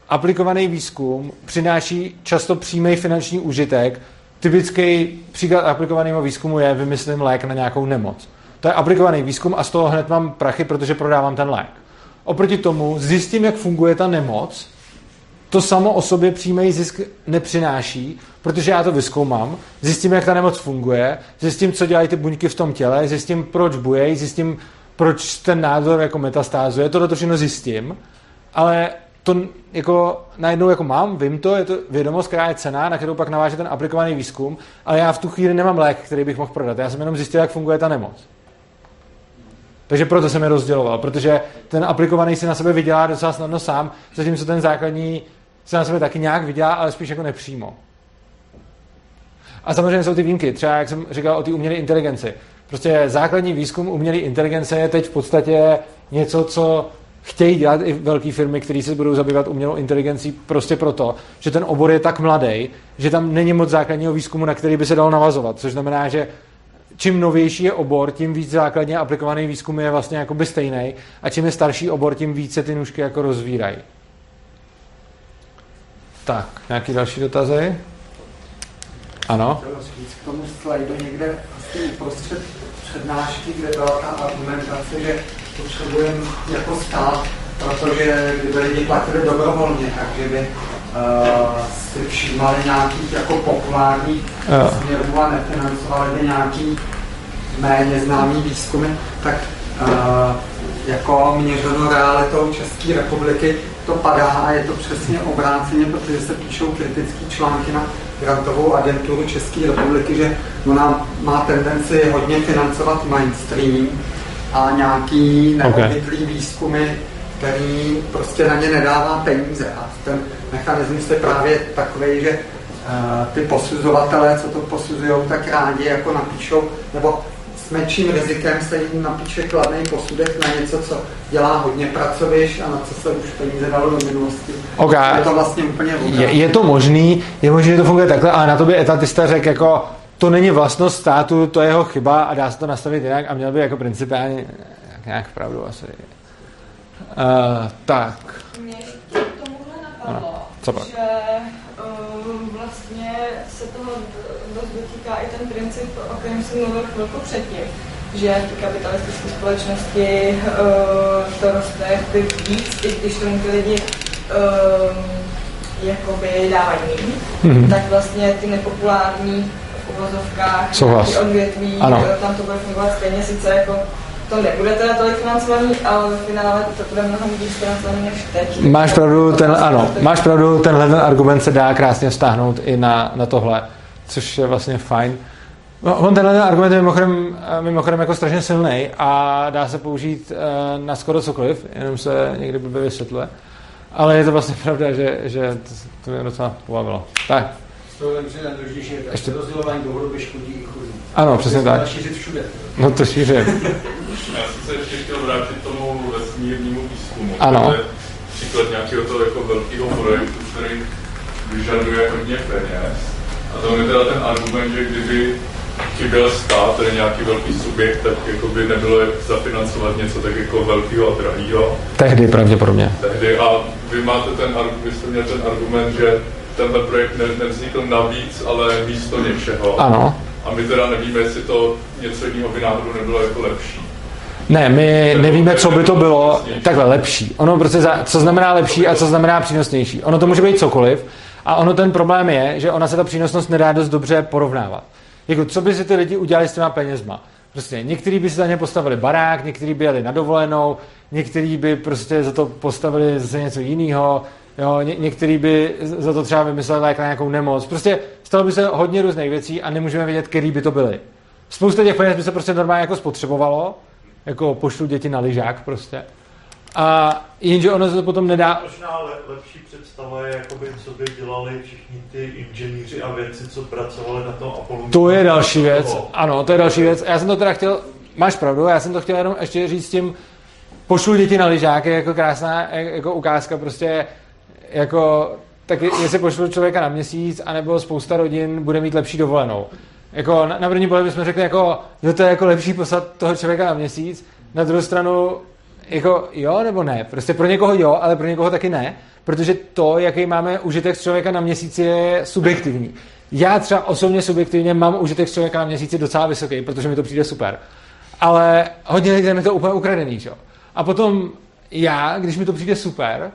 aplikovaný výzkum přináší často přímý finanční užitek, Typický příklad aplikovaného výzkumu je, vymyslím lék na nějakou nemoc. To je aplikovaný výzkum a z toho hned mám prachy, protože prodávám ten lék. Oproti tomu zjistím, jak funguje ta nemoc. To samo o sobě přímý zisk nepřináší, protože já to vyskoumám, zjistím, jak ta nemoc funguje, zjistím, co dělají ty buňky v tom těle, zjistím, proč bujejí, zjistím, proč ten nádor jako metastázuje, to to všechno zjistím, ale to jako najednou jako mám, vím to, je to vědomost, která je cená, na kterou pak naváže ten aplikovaný výzkum, ale já v tu chvíli nemám lék, který bych mohl prodat. Já jsem jenom zjistil, jak funguje ta nemoc. Takže proto jsem je rozděloval, protože ten aplikovaný si na sebe vydělá docela snadno sám, zatímco ten základní se na sebe taky nějak vydělá, ale spíš jako nepřímo. A samozřejmě jsou ty výjimky, třeba jak jsem říkal o té umělé inteligenci. Prostě základní výzkum umělé inteligence je teď v podstatě něco, co chtějí dělat i velké firmy, které se budou zabývat umělou inteligencí prostě proto, že ten obor je tak mladý, že tam není moc základního výzkumu, na který by se dalo navazovat. Což znamená, že čím novější je obor, tím víc základně aplikovaný výzkum je vlastně jakoby stejný a čím je starší obor, tím více ty nůžky jako rozvírají. Tak, nějaký další dotazy? Ano? K tomu slajdu někde asi uprostřed přednášky, kde byla ta argumentace, že potřebujeme jako stát, protože kdyby lidi platili dobrovolně, takže by uh, si všímali nějakých jako populárních směrů a nefinancovali by nějaký méně známý výzkumy, tak uh, jako měřeno realitou České republiky to padá a je to přesně obráceně, protože se píšou kritické články na grantovou agenturu České republiky, že ona má tendenci hodně financovat mainstream a nějaký neobvyklý okay. výzkumy, který prostě na ně nedává peníze. A ten mechanismus je právě takový, že uh, ty posuzovatelé, co to posuzují, tak rádi jako napíšou, nebo s menším rizikem se jim napíše kladný posudek na něco, co dělá hodně pracoviš a na co se už peníze dalo do minulosti. Okay. Je to vlastně úplně je, je, to možný, je možné, že to funguje takhle, ale na to by etatista řekl jako to není vlastnost státu, to je jeho chyba a dá se to nastavit jinak a měl by jako principiálně nějak pravdu asi. Uh, tak. Mě napadlo, Co pak? že uh, vlastně se toho dost dotýká i ten princip, o kterém jsem mluvil chvilku předtím, že v kapitalistické společnosti uh, to roste víc, i když tomu ty lidi uh, jakoby dávají méně, mm-hmm. tak vlastně ty nepopulární uvozovkách, Souhlas. odvětví, ano. tam to bude fungovat stejně, sice jako to nebude teda tolik financovaný, ale v finále to bude mnohem víc financovaný než teď. Máš pravdu, ten, ano, máš pravdu, tenhle ten argument se dá krásně vztáhnout i na, na tohle, což je vlastně fajn. No, on tenhle argument je mimochodem, mimochodem jako strašně silný a dá se použít uh, na skoro cokoliv, jenom se někdy blbě vysvětluje. Ale je to vlastně [laughs] pravda, že, že to, to mě docela pobavilo. Tak. To je nejdůležitější, že Ještě... rozdělování dlouhodobě škodí i chudým. Ano, přesně tak. šířit všude. No to šířit. [laughs] Já jsem se ještě chtěl vrátit tomu vesmírnímu výzkumu. Ano. To je příklad nějakého toho jako velkého projektu, který vyžaduje hodně peněz. A to je teda ten argument, že kdyby chyběl stát, tedy nějaký velký subjekt, tak jako by nebylo jak zafinancovat něco tak jako velkého a drahého. Tehdy pravděpodobně. Tehdy a vy máte ten, vy jste měl ten argument, že tenhle projekt ne, nevznikl navíc, ale místo něčeho. Ano. A my teda nevíme, jestli to něco jiného by náhodou nebylo jako lepší. Ne, my nevíme, co by to bylo takhle lepší. Ono prostě, za, co znamená lepší a co znamená přínosnější. Ono to může být cokoliv a ono ten problém je, že ona se ta přínosnost nedá dost dobře porovnávat. Jako, co by si ty lidi udělali s těma penězma? Prostě někteří by si za ně postavili barák, někteří by jeli na dovolenou, někteří by prostě za to postavili zase něco jiného, Jo, ně, některý by za to třeba vymysleli lék na nějakou nemoc. Prostě stalo by se hodně různých věcí a nemůžeme vědět, který by to byly. Spousta těch peněz by se prostě normálně jako spotřebovalo, jako pošlu děti na lyžák prostě. A jenže ono se to potom nedá... Možná le, lepší představa je, jakoby, co by dělali všichni ty inženýři a věci, co pracovali na tom Apollo. To je další věc, ano, to je další věc. Já jsem to teda chtěl, máš pravdu, já jsem to chtěl jenom ještě říct tím, pošlu děti na lyžáky, jako krásná jako ukázka prostě jako, tak jestli pošlu člověka na měsíc, anebo spousta rodin bude mít lepší dovolenou. Jako na, na první pohled bychom řekli, jako, že to je jako lepší poslat toho člověka na měsíc, na druhou stranu, jako jo nebo ne. Prostě pro někoho jo, ale pro někoho taky ne, protože to, jaký máme užitek z člověka na měsíci, je subjektivní. Já třeba osobně subjektivně mám užitek z člověka na měsíci docela vysoký, protože mi to přijde super. Ale hodně lidí mi to úplně ukradený, jo. A potom já, když mi to přijde super,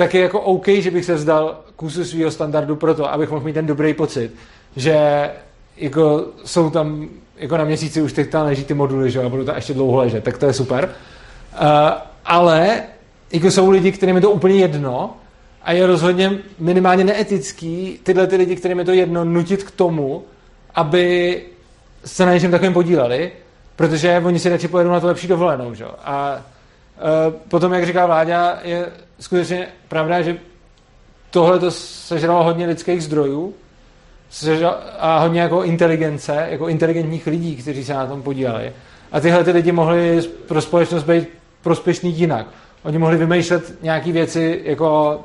tak je jako OK, že bych se vzdal kusu svého standardu pro to, abych mohl mít ten dobrý pocit, že jako jsou tam jako na měsíci už teď tam leží ty moduly, že a budou tam ještě dlouho ležet, tak to je super. Uh, ale jako jsou lidi, kterým je to úplně jedno a je rozhodně minimálně neetický tyhle ty lidi, kterým je to jedno, nutit k tomu, aby se na něčem takovém podíleli, protože oni si radši pojedou na to lepší dovolenou. Že? A uh, potom, jak říká Vláďa, je skutečně pravda, že tohle to sežralo hodně lidských zdrojů a hodně jako inteligence, jako inteligentních lidí, kteří se na tom podíleli. A tyhle ty lidi mohli pro společnost být prospěšný jinak. Oni mohli vymýšlet nějaké věci jako...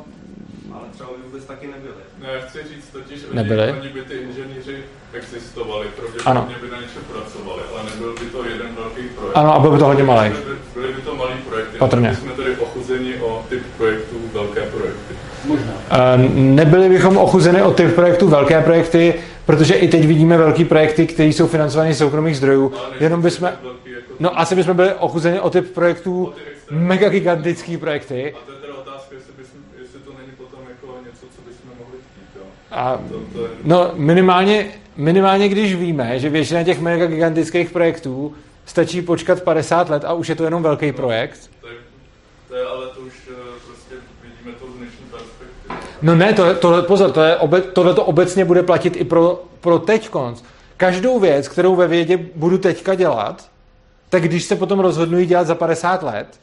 Ale třeba by vůbec taky nebyli. No já chci říct totiž, oni, nebyli. oni by ty inženýři existovali, pravděpodobně by na něčem pracovali, ale nebyl by to jeden velký projekt. Ano, a byl by to hodně malý. Byly, byly by to malý projekty. Patrně. My jsme tady ochuzeni o typ projektů velké projekty. Možná. Nebyli bychom ochuzeni o typ projektů velké projekty, protože i teď vidíme velké projekty, které jsou financovány z soukromých zdrojů. No, Jenom bychom... Jako no asi bychom byli ochuzeni o typ projektů, mega gigantický projekty. A to je teda otázka, jestli, bysme, jestli to není potom jako něco, co bychom mohli chtít. Jo? A. No minimálně, minimálně, když víme, že většina těch mega gigantických projektů stačí počkat 50 let a už je to jenom velký projekt. To je, to je ale to už to z dnešní perspektivy. No ne, to, to, pozor, to je obe, tohle to obecně bude platit i pro, pro teď konc. Každou věc, kterou ve vědě budu teďka dělat, tak když se potom rozhodnu dělat za 50 let,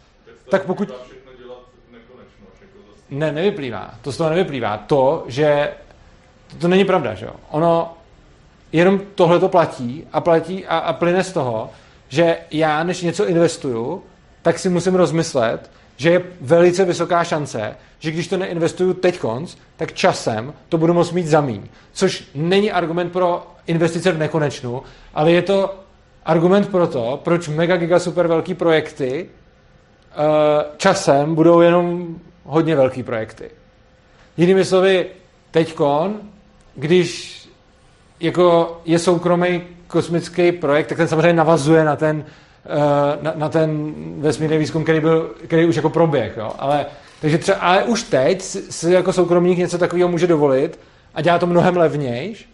tak pokud... Jako ne, nevyplývá. To z toho nevyplývá. To, že to, to není pravda, že jo. Ono jenom tohle to platí a platí a, a plyne z toho, že já, než něco investuju, tak si musím rozmyslet, že je velice vysoká šance, že když to neinvestuju teď konc, tak časem to budu moct mít zamíň. Což není argument pro investice v nekonečnu, ale je to argument pro to, proč mega giga super velký projekty uh, časem budou jenom hodně velký projekty. Jinými slovy, teďkon, když jako je soukromý kosmický projekt, tak ten samozřejmě navazuje na ten, na, na ten vesmírný výzkum, který, byl, který už jako proběh. Jo? Ale, takže třeba, ale už teď si jako soukromník něco takového může dovolit a dělá to mnohem levnější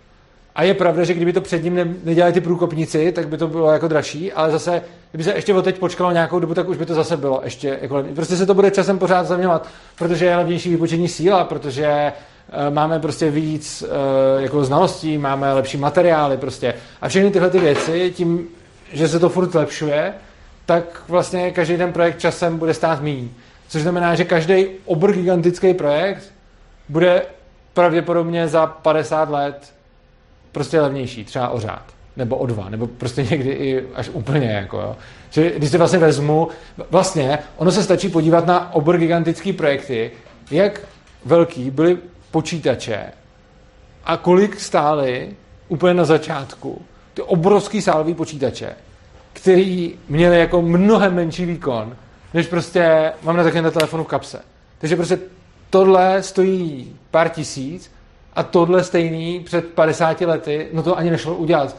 a je pravda, že kdyby to před ním ne, nedělali ty průkopníci, tak by to bylo jako dražší, ale zase, kdyby se ještě o teď počkalo nějakou dobu, tak už by to zase bylo ještě jako Prostě se to bude časem pořád zaměňovat, protože je levnější výpočetní síla, protože e, máme prostě víc e, jako znalostí, máme lepší materiály prostě. A všechny tyhle ty věci, tím, že se to furt lepšuje, tak vlastně každý ten projekt časem bude stát méně. Což znamená, že každý obr gigantický projekt bude pravděpodobně za 50 let prostě levnější, třeba o řád, nebo o dva, nebo prostě někdy i až úplně, jako jo. Čili když si vlastně vezmu, vlastně ono se stačí podívat na obor gigantický projekty, jak velký byly počítače a kolik stály úplně na začátku ty obrovský sálový počítače, který měli jako mnohem menší výkon, než prostě mám na takovém telefonu v kapse. Takže prostě tohle stojí pár tisíc a tohle stejný před 50 lety, no to ani nešlo udělat.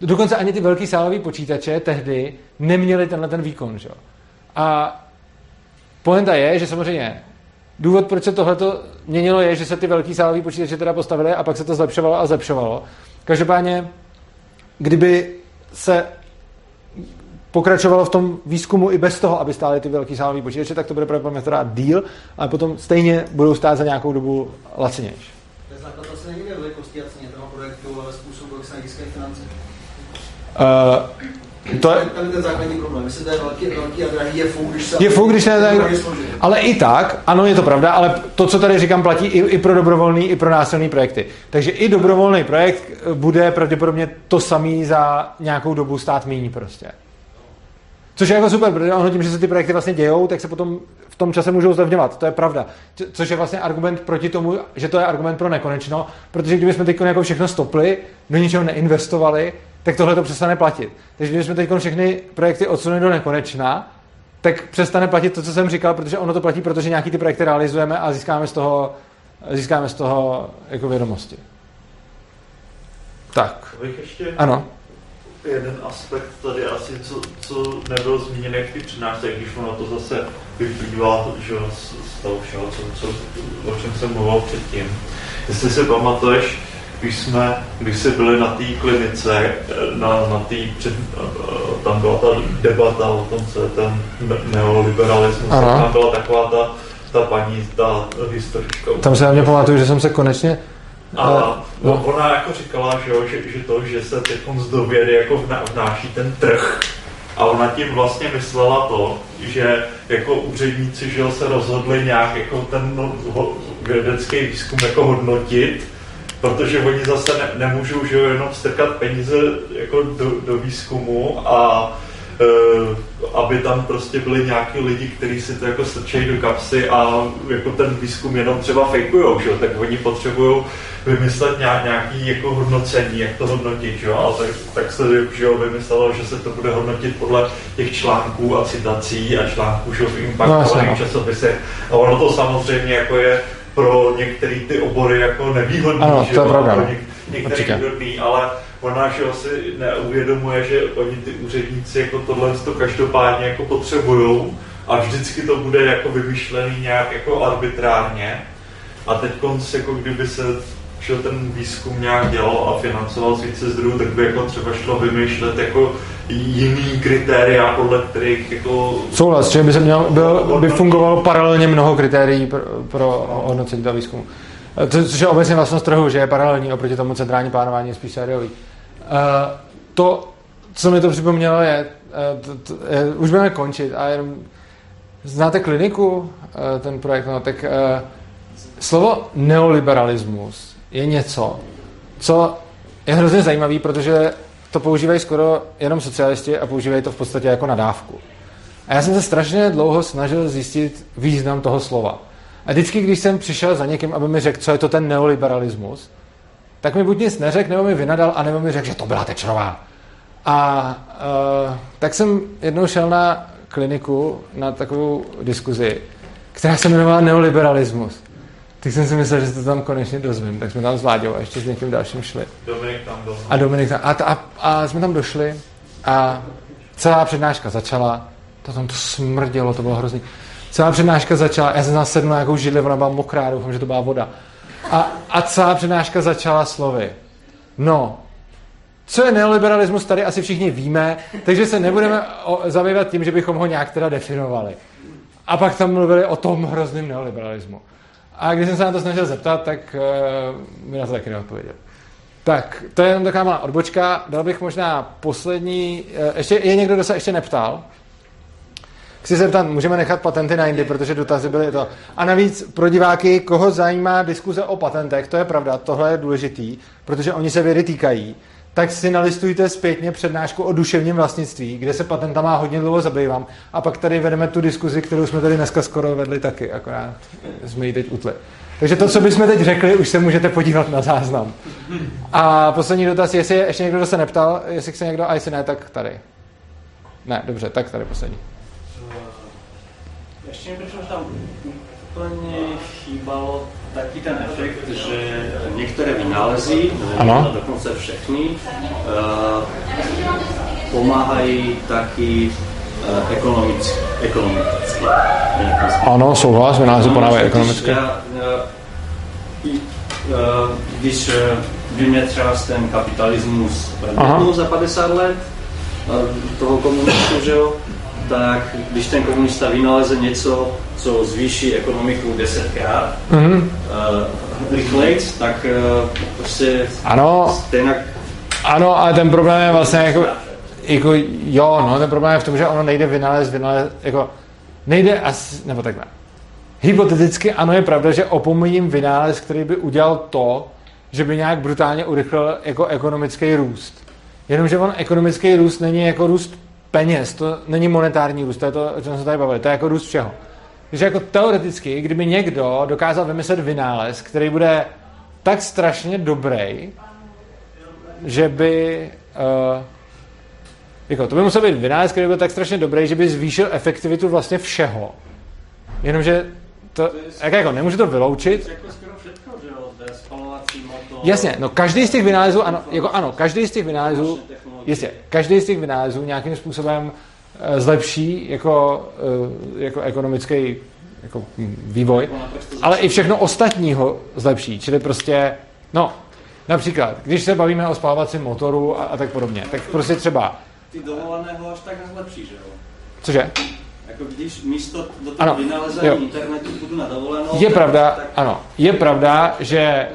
Dokonce ani ty velký sálový počítače tehdy neměli tenhle ten výkon. Že? A poenta je, že samozřejmě důvod, proč se tohle měnilo, je, že se ty velký sálový počítače teda postavily a pak se to zlepšovalo a zlepšovalo. Každopádně, kdyby se pokračovalo v tom výzkumu i bez toho, aby stály ty velký sálový počítače, tak to bude pravděpodobně teda díl, ale potom stejně budou stát za nějakou dobu lacinější základ asi není ve velikosti a ceně toho projektu, ale způsobu, jak se získají finance. Uh, to je, ten základní problém. Jestli to je velký, velký a drahý, je fuk, když se... Je fuk, když se. Ale i tak, ano, je to pravda, ale to, co tady říkám, platí i, i pro dobrovolný, i pro násilný projekty. Takže i dobrovolný projekt bude pravděpodobně to samý za nějakou dobu stát míní prostě. Což je jako super, protože ono tím, že se ty projekty vlastně dějou, tak se potom v tom čase můžou zlevňovat. To je pravda. Což je vlastně argument proti tomu, že to je argument pro nekonečno, protože kdybychom teď jako všechno stopli, do ničeho neinvestovali, tak tohle to přestane platit. Takže kdybychom teď všechny projekty odsunuli do nekonečna, tak přestane platit to, co jsem říkal, protože ono to platí, protože nějaký ty projekty realizujeme a získáme z toho, získáme z toho jako vědomosti. Tak. Bych ještě ano. jeden aspekt tady asi, co, co nebyl zmíněn jak ty přednášce, když ono to zase vyplývá že, z toho všeho, co, co, o čem jsem mluvil předtím. Jestli si pamatuješ, když jsme, když jsme byli na té klinice, na, na tý před, tam byla ta debata o tom, co je ten neoliberalismus, tam byla taková ta, ta paní, ta historička. Tam se na mě pamatuju, že jsem se konečně a no. ona jako říkala, že, jo, že, že to, že se teď z do vědy jako vnáší ten trh, a ona tím vlastně myslela to, že jako úředníci že se rozhodli nějak jako ten no, vědecký výzkum jako hodnotit, protože oni zase ne, nemůžou že jo, jenom strkat peníze jako do, do výzkumu a Eh, aby tam prostě byli nějaký lidi, kteří si to jako strčejí do kapsy a jako ten výzkum jenom třeba fejkujou, že? tak oni potřebují vymyslet nějaký jako hodnocení, jak to hodnotit, že? a tak, tak se že jo, vymyslelo, že se to bude hodnotit podle těch článků a citací a článků že v impactovaných no, časopisech a ono to samozřejmě jako je pro některé ty obory jako nevýhodný, ano, že to je pravda. pro něk, některé výhodný, ale ona že si neuvědomuje, že oni ty úředníci jako tohle to každopádně jako potřebují a vždycky to bude jako vymyšlený nějak jako arbitrárně a teď konc, jako kdyby se šel ten výzkum nějak dělal a financoval z více zdrojů, tak by jako třeba šlo vymýšlet jako jiný kritéria, podle kterých jako... Souhlas, že by se měl, byl, by fungovalo paralelně mnoho kritérií pro, pro hodnocení toho výzkumu. Což je obecně vlastnost trhu, že je paralelní oproti tomu centrální plánování je spíš sériový. Uh, to, co mi to připomnělo, je, uh, to, to, je už budeme končit a jenom znáte kliniku, uh, ten projekt, no, tak uh, slovo neoliberalismus je něco, co je hrozně zajímavý, protože to používají skoro jenom socialisti a používají to v podstatě jako nadávku. A já jsem se strašně dlouho snažil zjistit význam toho slova. A vždycky, když jsem přišel za někým, aby mi řekl, co je to ten neoliberalismus, tak mi buď nic neřekl, nebo mi vynadal, nebo mi řekl, že to byla Tečerová. A uh, tak jsem jednou šel na kliniku na takovou diskuzi, která se jmenovala neoliberalismus. Tak jsem si myslel, že to tam konečně dozvím, tak jsme tam s Láďou a ještě s někým dalším šli. Dominik tam byl. A Dominik tam. A, a, a jsme tam došli a celá přednáška začala, to tam to smrdělo, to bylo hrozný. Celá přednáška začala, já jsem tam sedl na nějakou židli, ona byla mokrá, doufám, že to byla voda. A, a celá přednáška začala slovy. No, co je neoliberalismus, tady asi všichni víme, takže se nebudeme zabývat tím, že bychom ho nějak teda definovali. A pak tam mluvili o tom hrozném neoliberalismu. A když jsem se na to snažil zeptat, tak uh, mi na to taky neodpověděl. Tak, to je jenom taková malá odbočka. Dal bych možná poslední... Uh, ještě, je někdo, kdo se ještě neptal? Chci se zeptat, můžeme nechat patenty na jindy, protože dotazy byly to. A navíc pro diváky, koho zajímá diskuze o patentech, to je pravda, tohle je důležitý, protože oni se vědy týkají, tak si nalistujte zpětně přednášku o duševním vlastnictví, kde se patentama hodně dlouho zabývám. A pak tady vedeme tu diskuzi, kterou jsme tady dneska skoro vedli taky, akorát jsme ji teď utli. Takže to, co bychom teď řekli, už se můžete podívat na záznam. A poslední dotaz, jestli je ještě někdo, se neptal, jestli chce někdo, a jestli ne, tak tady. Ne, dobře, tak tady poslední. Ještě mi tam úplně chýbalo taký ten efekt, že některé vynálezy, ano. dokonce všechny, uh, pomáhají taky uh, ekonomicky. ekonomicky ano, souhlas, vynálezy pomáhají ekonomicky. Já, uh, když by mě třeba ten kapitalismus za 50 let, toho komunistu, že jo, tak když ten komunista vynaleze něco, co zvýší ekonomiku desetkrát mm-hmm. uh, rychleji, tak uh, prostě ano, stejnak... Ano, ale ten problém je vlastně jako, jako jo, no, ten problém je v tom, že ono nejde vynalézt, vynalézt, jako nejde asi, nebo takhle. Hypoteticky ano, je pravda, že opomíjím vynález, který by udělal to, že by nějak brutálně urychlil jako ekonomický růst. Jenomže on ekonomický růst není jako růst peněz, to není monetární růst, to je to, o čem jsme tady bavili, to je jako růst všeho. Takže jako teoreticky, kdyby někdo dokázal vymyslet vynález, který bude tak strašně dobrý, že by... Uh, jako, to by musel být vynález, který byl tak strašně dobrý, že by zvýšil efektivitu vlastně všeho. Jenomže to, jak jako, nemůžu to vyloučit. Jasně, no každý z těch vynálezů, ano, jako ano, každý z těch vynálezů jistě, každý z těch vynálezů nějakým způsobem eh, zlepší jako, eh, jako ekonomický jako vývoj, ale i všechno ostatního zlepší. Čili prostě, no, například, když se bavíme o spalovacím motoru a, a tak podobně, tak prostě třeba... Ty dovoleného až tak nezlepší, že jo? Cože? Jako když místo do toho ano, vynalezení internetu půjdu na dovolenou... Je pravda, tak... ano, je pravda, že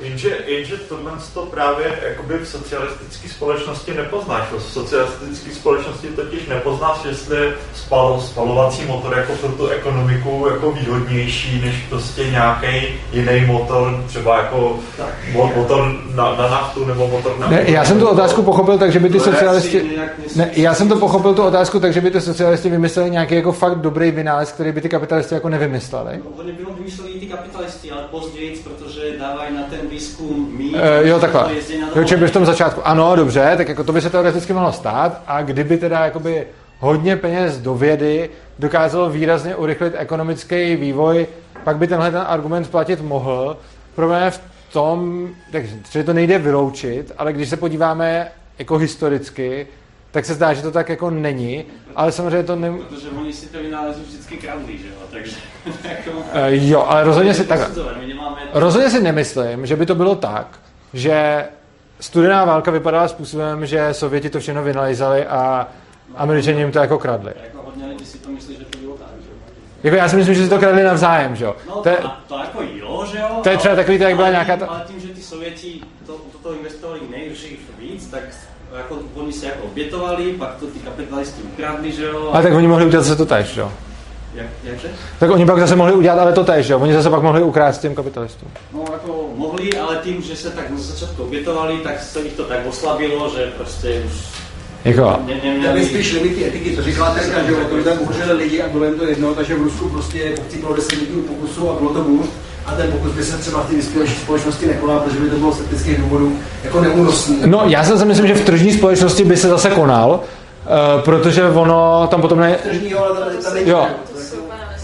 Jenže, jenže tohle to právě jakoby v socialistické společnosti nepoznáš. V socialistické společnosti totiž nepoznáš, jestli je spal, spalovací motor jako pro tu ekonomiku jako výhodnější než prostě nějaký jiný motor, třeba jako motor na, na naftu nebo motor na... Ne, já jsem tu otázku pochopil tak, že by ty socialisti... Ne, já jsem to pochopil tu otázku tak, že by ty socialisti vymysleli nějaký jako fakt dobrý vynález, který by ty kapitalisti jako nevymysleli. No, oni by ho vymysleli ty kapitalisti, ale později, protože dávají na ten výzkum mít. Uh, jo, takhle. Jo, by v tom začátku. Ano, dobře, tak jako to by se teoreticky mohlo stát a kdyby teda jakoby hodně peněz do vědy dokázalo výrazně urychlit ekonomický vývoj, pak by tenhle ten argument platit mohl. Problém je v tom, takže to nejde vyloučit, ale když se podíváme jako historicky, tak se zdá, že to tak jako není, ale samozřejmě to ne... Protože oni si to vynálezí vždycky kradli, že jo, takže... [laughs] jako... uh, jo, ale rozhodně si, tak, rozhodně si nemyslím, že by to bylo tak, že studená válka vypadala způsobem, že Sověti to všechno vynalezali a Američani jim to jako kradli. Jako hodně lidí si to myslí, že to bylo tak, že jako já si myslím, že si to kradli navzájem, že jo. No to, to, to jako jo, že jo. To je třeba takový, jak byla nějaká... Ta... Ale tím, že ty Sověti to, to, to investovali nejrychleji víc, tak jako oni se jako obětovali, pak to ty kapitalisti ukradli, že jo. Ale tak oni mohli udělat zase to tež, že jo. Jak, jakže? Tak oni pak zase mohli udělat ale to tež, že jo. Oni zase pak mohli ukrást těm kapitalistům. No jako mohli, ale tím, že se tak na začátku obětovali, tak se jich to tak oslabilo, že prostě už jako. Já bych spíš limity etiky, to říkala Terka, že to tam umřeli lidi a bylo jim to jedno, takže v Rusku prostě chcípalo 10 lidí pokusu a bylo to bůř a ten pokus by se třeba v té vyspělejší společnosti nekonal, protože by to bylo z etických důvodů jako neúnosný. No, já si myslím, že v tržní společnosti by se zase konal, uh, protože ono tam potom ne... Tržní, jo, ale tam, tam jo.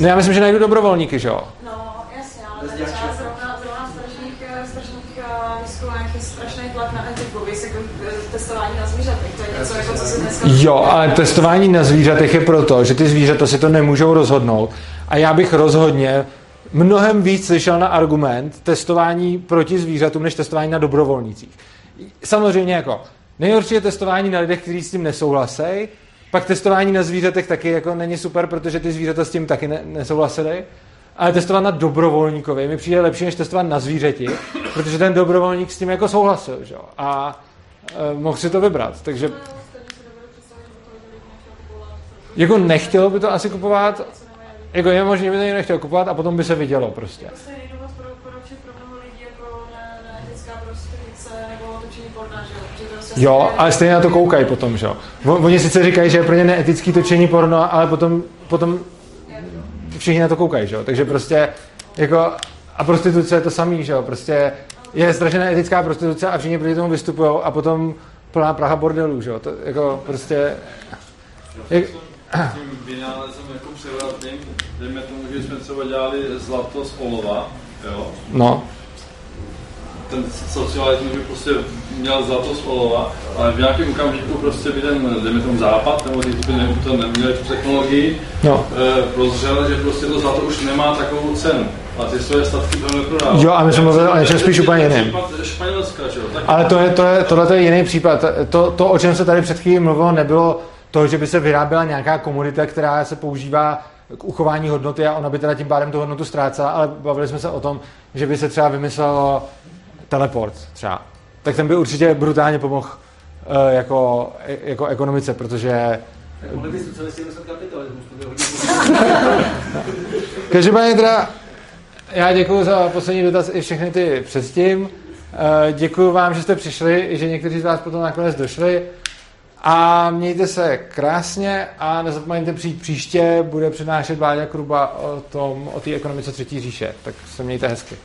No, já myslím, že najdu dobrovolníky, že jo? No, jasně, ale třeba zrovna, zrovna v tržních, v tržních výzkumech je strašný tlak na etiku, jako testování na zvířatech, to je něco, jako co se dneska... Jo, ale testování na zvířatech je proto, že ty zvířata si to nemůžou rozhodnout a já bych rozhodně mnohem víc slyšel na argument testování proti zvířatům, než testování na dobrovolnících. Samozřejmě jako nejhorší je testování na lidech, kteří s tím nesouhlasí, pak testování na zvířatech taky jako není super, protože ty zvířata s tím taky ne- nesouhlasili. Ale testovat na dobrovolníkovi mi přijde lepší, než testovat na zvířeti, protože ten dobrovolník s tím jako souhlasil, že? A e, mohl si to vybrat, takže... Jako nechtělo by to asi kupovat, jako je možné, že by to někdo nechtěl kupovat a potom by se vidělo prostě. Jo, ale stejně na to koukají potom, že jo. Oni sice říkají, že je pro ně neetický točení porno, ale potom, potom všichni na to koukají, že jo. Takže prostě jako a prostituce je to samý, že jo. Prostě je strašně neetická prostituce a všichni proti tomu vystupují a potom plná Praha bordelů, že jo. To jako prostě... Jak, tím vynálezem jako převratným, dejme tomu, že jsme třeba dělali zlato z olova, jo? No. Ten socialismus by prostě měl zlato z olova, ale v nějakém okamžiku prostě by ten, dejme tomu západ, nebo ty by ne, to neměli tu technologii, no. e, prozřel, že prostě to zlato už nemá takovou cenu. A ty svoje statky to neprodávají. Jo, a my jsme mluvili o něčem spíš úplně jiném. Španělska, že jo? Ale to je, to je, tohle je jiný případ. To, to, o čem se tady před chvílí mluvilo, nebylo to, že by se vyráběla nějaká komunita, která se používá k uchování hodnoty a ona by teda tím pádem tu hodnotu ztrácela, ale bavili jsme se o tom, že by se třeba vymyslelo teleport třeba. Tak ten by určitě brutálně pomohl uh, jako, jako ekonomice, protože... [laughs] Každopádně teda já děkuji za poslední dotaz i všechny ty předtím. Eh, děkuji vám, že jste přišli, že někteří z vás potom nakonec došli. A mějte se krásně a nezapomeňte přijít příště, bude přednášet Vláďa Kruba o tom, o té ekonomice třetí říše. Tak se mějte hezky.